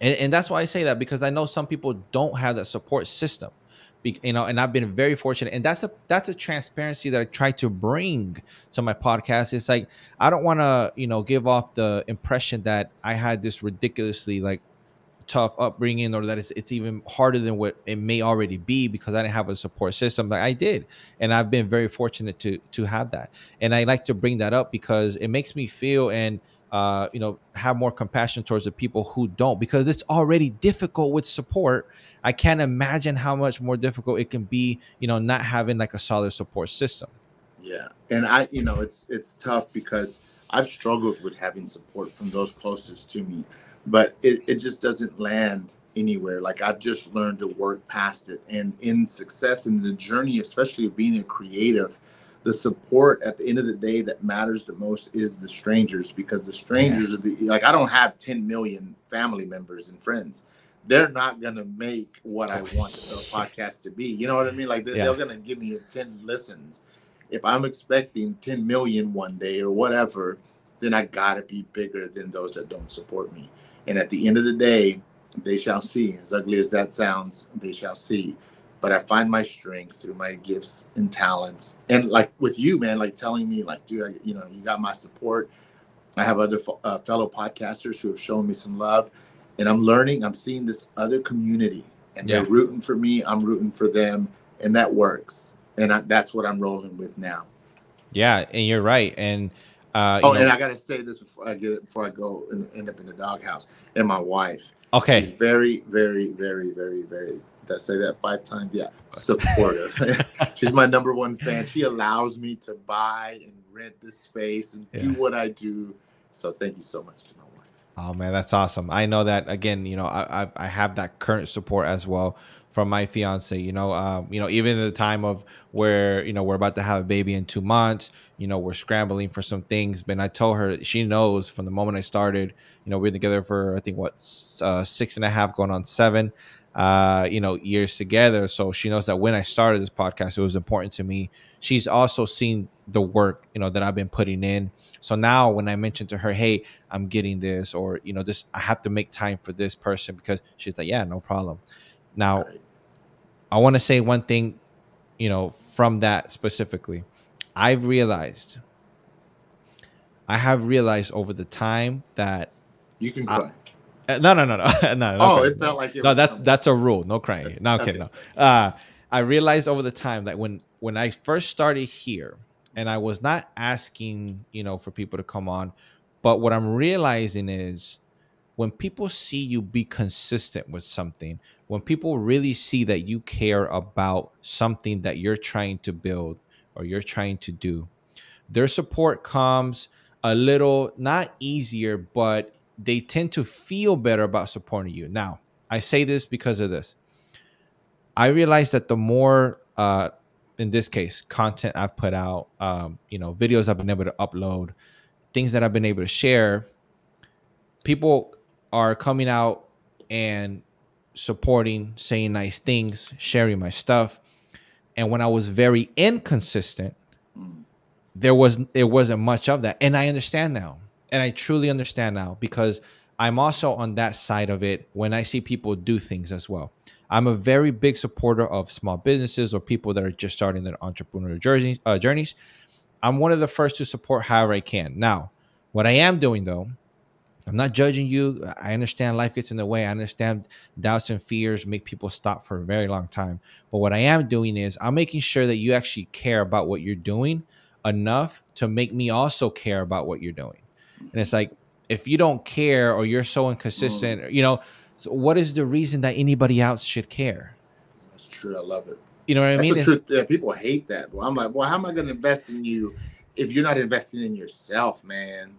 and, and that's why I say that because I know some people don't have that support system you know and i've been very fortunate. And that's a that's a transparency that i try to bring to my podcast. It's like i don't want to you know give off the impression that i had this ridiculously like tough upbringing or that it's, it's even harder than what it may already be because i didn't have a support system but i did. And i've been very fortunate to to have that. And i like to bring that up because it makes me feel and uh, you know, have more compassion towards the people who don't because it's already difficult with support. I can't imagine how much more difficult it can be, you know, not having like a solid support system. Yeah. And I, you know, it's it's tough because I've struggled with having support from those closest to me, but it, it just doesn't land anywhere. Like I've just learned to work past it. And in success in the journey, especially of being a creative, the support at the end of the day that matters the most is the strangers because the strangers yeah. are the like I don't have 10 million family members and friends. They're not gonna make what I want the podcast to be. You know what I mean? Like they're, yeah. they're gonna give me 10 listens. If I'm expecting 10 million one day or whatever, then I gotta be bigger than those that don't support me. And at the end of the day, they shall see. As ugly as that sounds, they shall see but I find my strength through my gifts and talents. And like with you, man, like telling me, like, dude, I, you know, you got my support. I have other uh, fellow podcasters who have shown me some love, and I'm learning. I'm seeing this other community, and yeah. they're rooting for me. I'm rooting for them, and that works. And I, that's what I'm rolling with now. Yeah, and you're right. And uh, oh, know, and I gotta say this before I get it, before I go and end up in the doghouse. And my wife, okay, she's very, very, very, very, very did I say that five times? Yeah, supportive. She's my number one fan. She allows me to buy and rent this space and yeah. do what I do. So thank you so much to my wife. Oh man, that's awesome. I know that again. You know, I I, I have that current support as well from my fiance. You know, um, you know, even the time of where you know we're about to have a baby in two months. You know, we're scrambling for some things. But I told her she knows from the moment I started. You know, we've been together for I think what uh, six and a half, going on seven. Uh, you know, years together. So she knows that when I started this podcast, it was important to me. She's also seen the work, you know, that I've been putting in. So now when I mention to her, hey, I'm getting this, or you know, this I have to make time for this person because she's like, yeah, no problem. Now. I want to say one thing, you know, from that specifically. I've realized, I have realized over the time that you can cry. I, uh, no, no, no, no, no. oh, it felt like it no. That coming. that's a rule. No crying. No, okay, no. Uh, I realized over the time that when when I first started here, and I was not asking, you know, for people to come on, but what I'm realizing is when people see you be consistent with something, when people really see that you care about something that you're trying to build or you're trying to do, their support comes a little not easier, but they tend to feel better about supporting you. Now, I say this because of this. I realize that the more, uh, in this case, content I've put out, um, you know, videos I've been able to upload, things that I've been able to share, people are coming out and supporting, saying nice things, sharing my stuff. And when I was very inconsistent, there was it wasn't much of that. And I understand now. And I truly understand now because I'm also on that side of it when I see people do things as well. I'm a very big supporter of small businesses or people that are just starting their entrepreneurial journeys. Uh, journeys. I'm one of the first to support however I can. Now, what I am doing though I'm not judging you. I understand life gets in the way. I understand doubts and fears make people stop for a very long time. But what I am doing is I'm making sure that you actually care about what you're doing enough to make me also care about what you're doing. And it's like if you don't care or you're so inconsistent, mm. you know, so what is the reason that anybody else should care? That's true. I love it. You know what That's I mean? Truth, yeah, people hate that. Well, I'm like, well, how am I going to invest in you if you're not investing in yourself, man?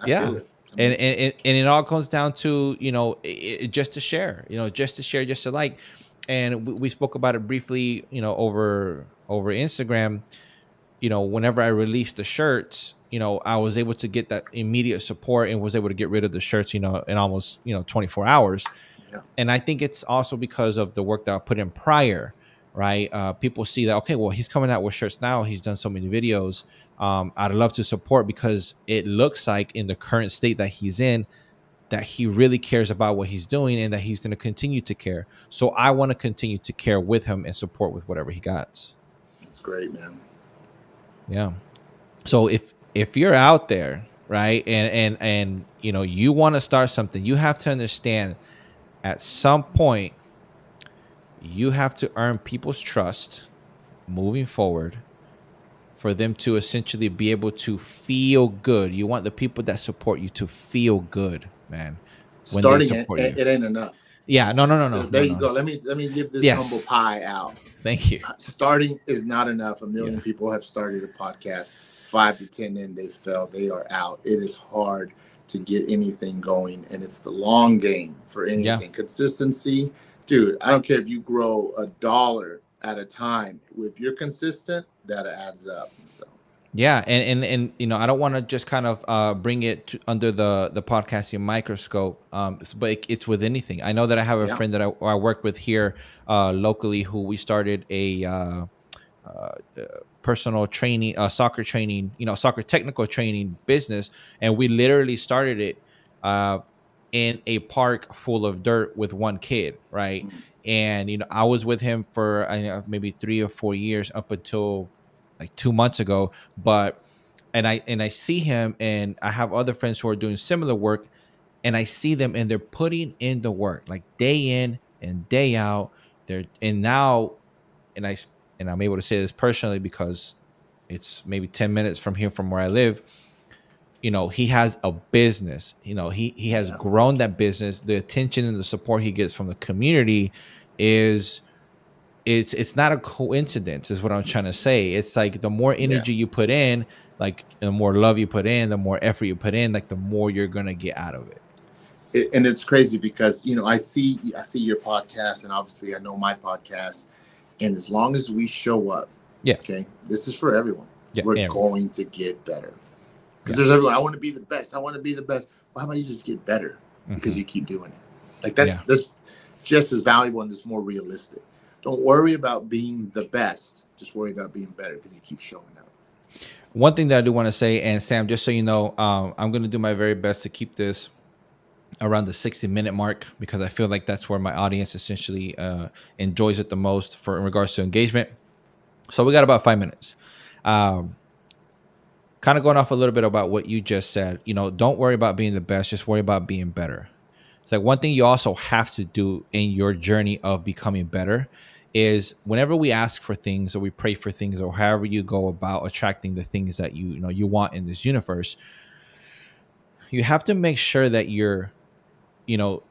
I yeah and, and and it all comes down to you know it, just to share you know just to share just to like and we, we spoke about it briefly you know over over instagram you know whenever i release the shirts you know i was able to get that immediate support and was able to get rid of the shirts you know in almost you know 24 hours yeah. and i think it's also because of the work that i put in prior right uh, people see that okay well he's coming out with shirts now he's done so many videos um, I'd love to support because it looks like in the current state that he's in, that he really cares about what he's doing and that he's going to continue to care. So I want to continue to care with him and support with whatever he got. That's great, man. Yeah. So if if you're out there, right, and and and you know you want to start something, you have to understand at some point you have to earn people's trust moving forward for them to essentially be able to feel good. You want the people that support you to feel good, man. When Starting they support it, you. it ain't enough. Yeah, no, no, no, no. There no, you no. go. Let me let me give this yes. humble pie out. Thank you. Uh, starting is not enough. A million yeah. people have started a podcast. Five to ten in, they fell. They are out. It is hard to get anything going, and it's the long game for anything. Yeah. Consistency, dude. I don't care if you grow a dollar at a time. If you're consistent, that adds up. So. Yeah, and and and you know, I don't want to just kind of uh, bring it to, under the the podcasting microscope, um, but it, it's with anything. I know that I have a yeah. friend that I, I work with here uh, locally who we started a uh, uh personal training, uh, soccer training, you know, soccer technical training business, and we literally started it uh, in a park full of dirt with one kid, right? And you know, I was with him for uh, maybe three or four years up until like two months ago, but and I and I see him and I have other friends who are doing similar work and I see them and they're putting in the work like day in and day out. They're and now and I and I'm able to say this personally because it's maybe 10 minutes from here from where I live. You know, he has a business. You know, he he has yeah. grown that business. The attention and the support he gets from the community is it's it's not a coincidence is what i'm trying to say it's like the more energy yeah. you put in like the more love you put in the more effort you put in like the more you're gonna get out of it it, and it's crazy because you know I see I see your podcast, and obviously I know my podcast, and as long as we show up, yeah, okay, this is for everyone. Yeah, we're yeah. going to get better because Yeah. there's everyone. I want to be the best. I want to be the best. Well, how about you just get better because Mhm. you keep doing it? Like that's Yeah. that's just as valuable and just more realistic. Don't worry about being the best. Just worry about being better because you keep showing up. One thing that I do want to say, and Sam, just so you know, um, I'm going to do my very best to keep this around the 60 minute mark because I feel like that's where my audience essentially uh, enjoys it the most for in regards to engagement. So we got about five minutes. Um, kind of going off a little bit about what you just said. You know, don't worry about being the best; just worry about being better. It's like one thing you also have to do in your journey of becoming better is whenever we ask for things or we pray for things or however you go about attracting the things that you you know you want in this universe you have to make sure that you're you know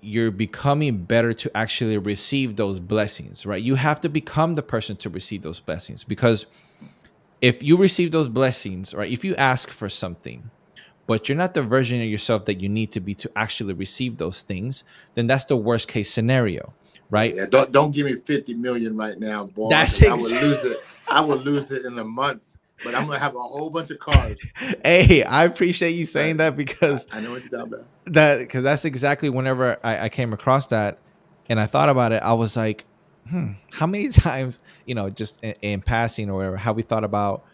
you're becoming better to actually receive those blessings right you have to become the person to receive those blessings because if you receive those blessings right if you ask for something but you're not the version of yourself that you need to be to actually receive those things then that's the worst case scenario right Yeah, don't don't give me fifty million right now, boy. That's 'cause I would lose it. I would lose it in a month. But I'm gonna have a whole bunch of cars. hey i appreciate you saying that because I know what you're talking about. that because that's exactly whenever I, I came across that and I thought about it, I was like, hmm, how many times, you know, just in, in passing or whatever, have we thought about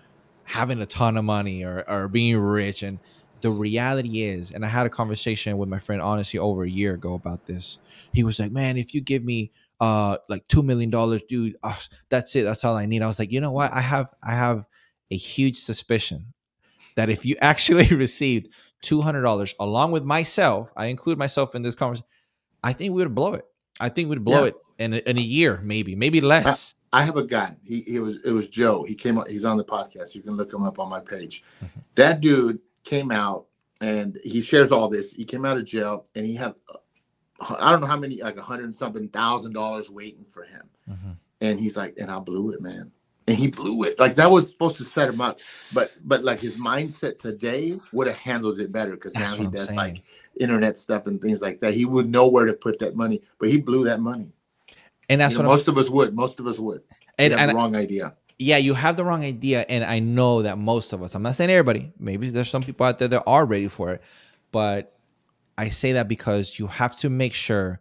having a ton of money or, or being rich? And the reality is, and I had a conversation with my friend honestly over a year ago about this. He was like, man, if you give me uh like two million dollars, dude, uh, that's it. That's all I need. I was like, you know what? I have I have a huge suspicion that if you actually received two hundred dollars along with myself, I include myself in this conversation. I think we would blow it. I think we'd blow Yeah. it in a, in a year, maybe, maybe less. I have a guy. He, he was it was Joe. He came out. He's on the podcast. You can look him up on my page. Mhm. That dude came out and he shares all this. He came out of jail and he had uh, I don't know how many like a hundred and something thousand dollars waiting for him. Mhm. And he's like, and I blew it, man. And he blew it. Like that was supposed to set him up, but but like his mindset today would have handled it better because now he I'm does saying. like internet stuff and things like that. He would know where to put that money, but he blew that money. And that's You what most of us would. Most of us would. and, And, have and the wrong idea. yeah, you have the wrong idea. And I know that most of us, I'm not saying everybody, maybe there's some people out there that are ready for it, but I say that because you have to make sure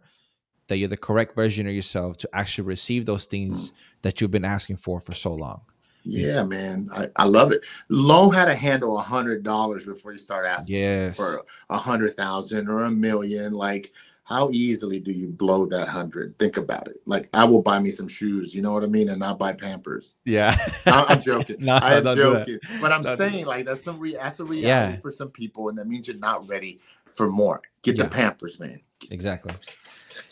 that you're the correct version of yourself to actually receive those things mm. That you've been asking for for so long. Yeah, man, I, I love it. Low how to handle a hundred dollars before you start asking Yes. for a hundred thousand or a million. Like, how easily do you blow that hundred? Think about it. Like, I will buy me some shoes. You know what I mean, and not buy Pampers. Yeah. I- I'm joking. No, I am don't do that. joking, but I'm Don't saying like that's some re- that's a reality Yeah. for some people, and that means you're not ready for more. Get Yeah. the Pampers, man. exactly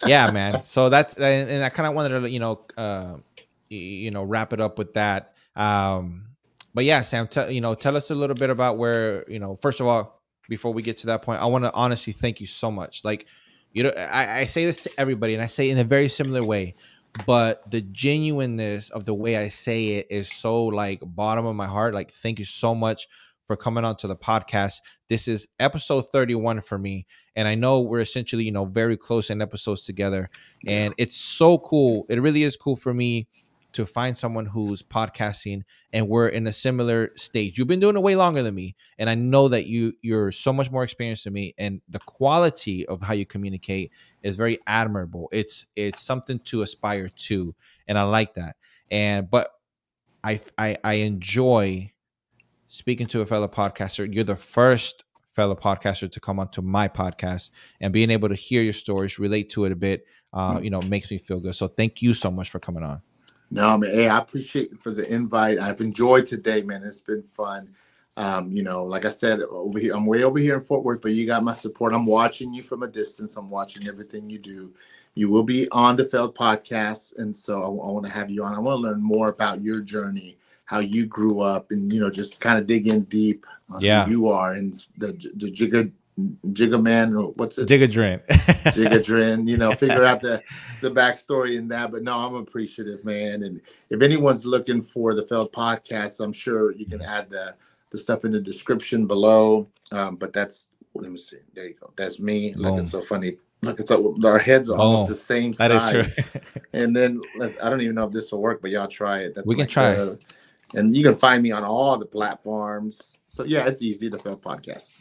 yeah man so that's and, i kind of wanted to you know uh you know wrap it up with that um but yeah sam tell you know tell us a little bit about where you know first of all before we get to that point i want to honestly thank you so much like you know I, I say this to everybody and i say it in a very similar way but the genuineness of the way i say it is so like bottom of my heart like thank you so much for coming on to the podcast this is episode 31 for me and I know we're essentially, you know, very close in episodes together. And it's so cool. It really is cool for me to find someone who's podcasting and we're in a similar stage. You've been doing it way longer than me, and I know that you you're so much more experienced than me. And the quality of how you communicate is very admirable. It's it's something to aspire to, and I like that. And but I I, I enjoy speaking to a fellow podcaster. You're the first fellow podcaster to come onto my podcast and being able to hear your stories, relate to it a bit, uh, you know, makes me feel good. So thank you so much for coming on. No, man. Hey, I appreciate you for the invite. I've enjoyed today, man. It's been fun. Um, you know, like I said, over here, I'm way over here in Fort Worth, but you got my support. I'm watching you from a distance. I'm watching everything you do. You will be on the Feld podcast, and so I, I want to have you on. I want to learn more about your journey, how you grew up, and you know, just kind of dig in deep on Yeah. who you are and the the Jigga Jigga man, or what's it? Jigadrin. Jigadrin, you know, figure out the the backstory in that. But no, I'm appreciative, man. And if anyone's looking for the Feld podcast, I'm sure you can add the the stuff in the description below. Um, but that's let me see. There you go. That's me. Look, it's so funny. Look, it's our heads are almost the same size. That is true. and then I don't even know if this will work, but y'all try it. That's we can try it. And you can find me on all the platforms. So yeah, it's easy. The Fail Podcast.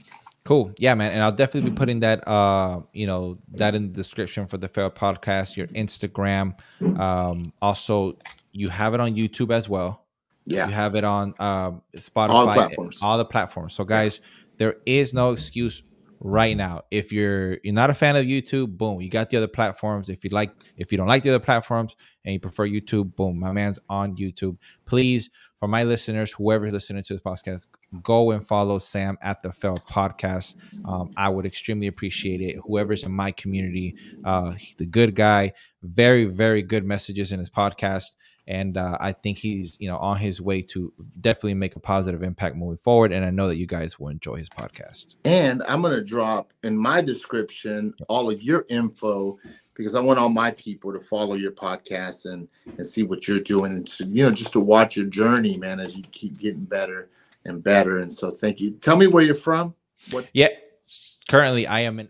Cool. Yeah, man. And I'll definitely be putting that uh, you know, that in the description for the Fail Podcast, your Instagram. Um, also you have it on YouTube as well. Yeah. You have it on um Spotify, all the platforms. All the platforms. So guys, there is no excuse right now. If you're you're not a fan of YouTube, boom, you got the other platforms. If you like, if you don't like the other platforms and you prefer YouTube, boom, my man's on YouTube. Please, for my listeners, whoever's listening to this podcast, go and follow Sam at the Fail Podcast. Um, I would extremely appreciate it. Whoever's in my community, uh, he's a good guy. Very, very good messages in his podcast and uh, I think he's you know on his way to definitely make a positive impact moving forward. And I know that you guys will enjoy his podcast. And I'm gonna drop in my description all of your info because I want all my people to follow your podcast and and see what you're doing and to, you know just to watch your journey, man, as you keep getting better and better. And so thank you. Tell me where you're from. What? Yeah, currently I am in.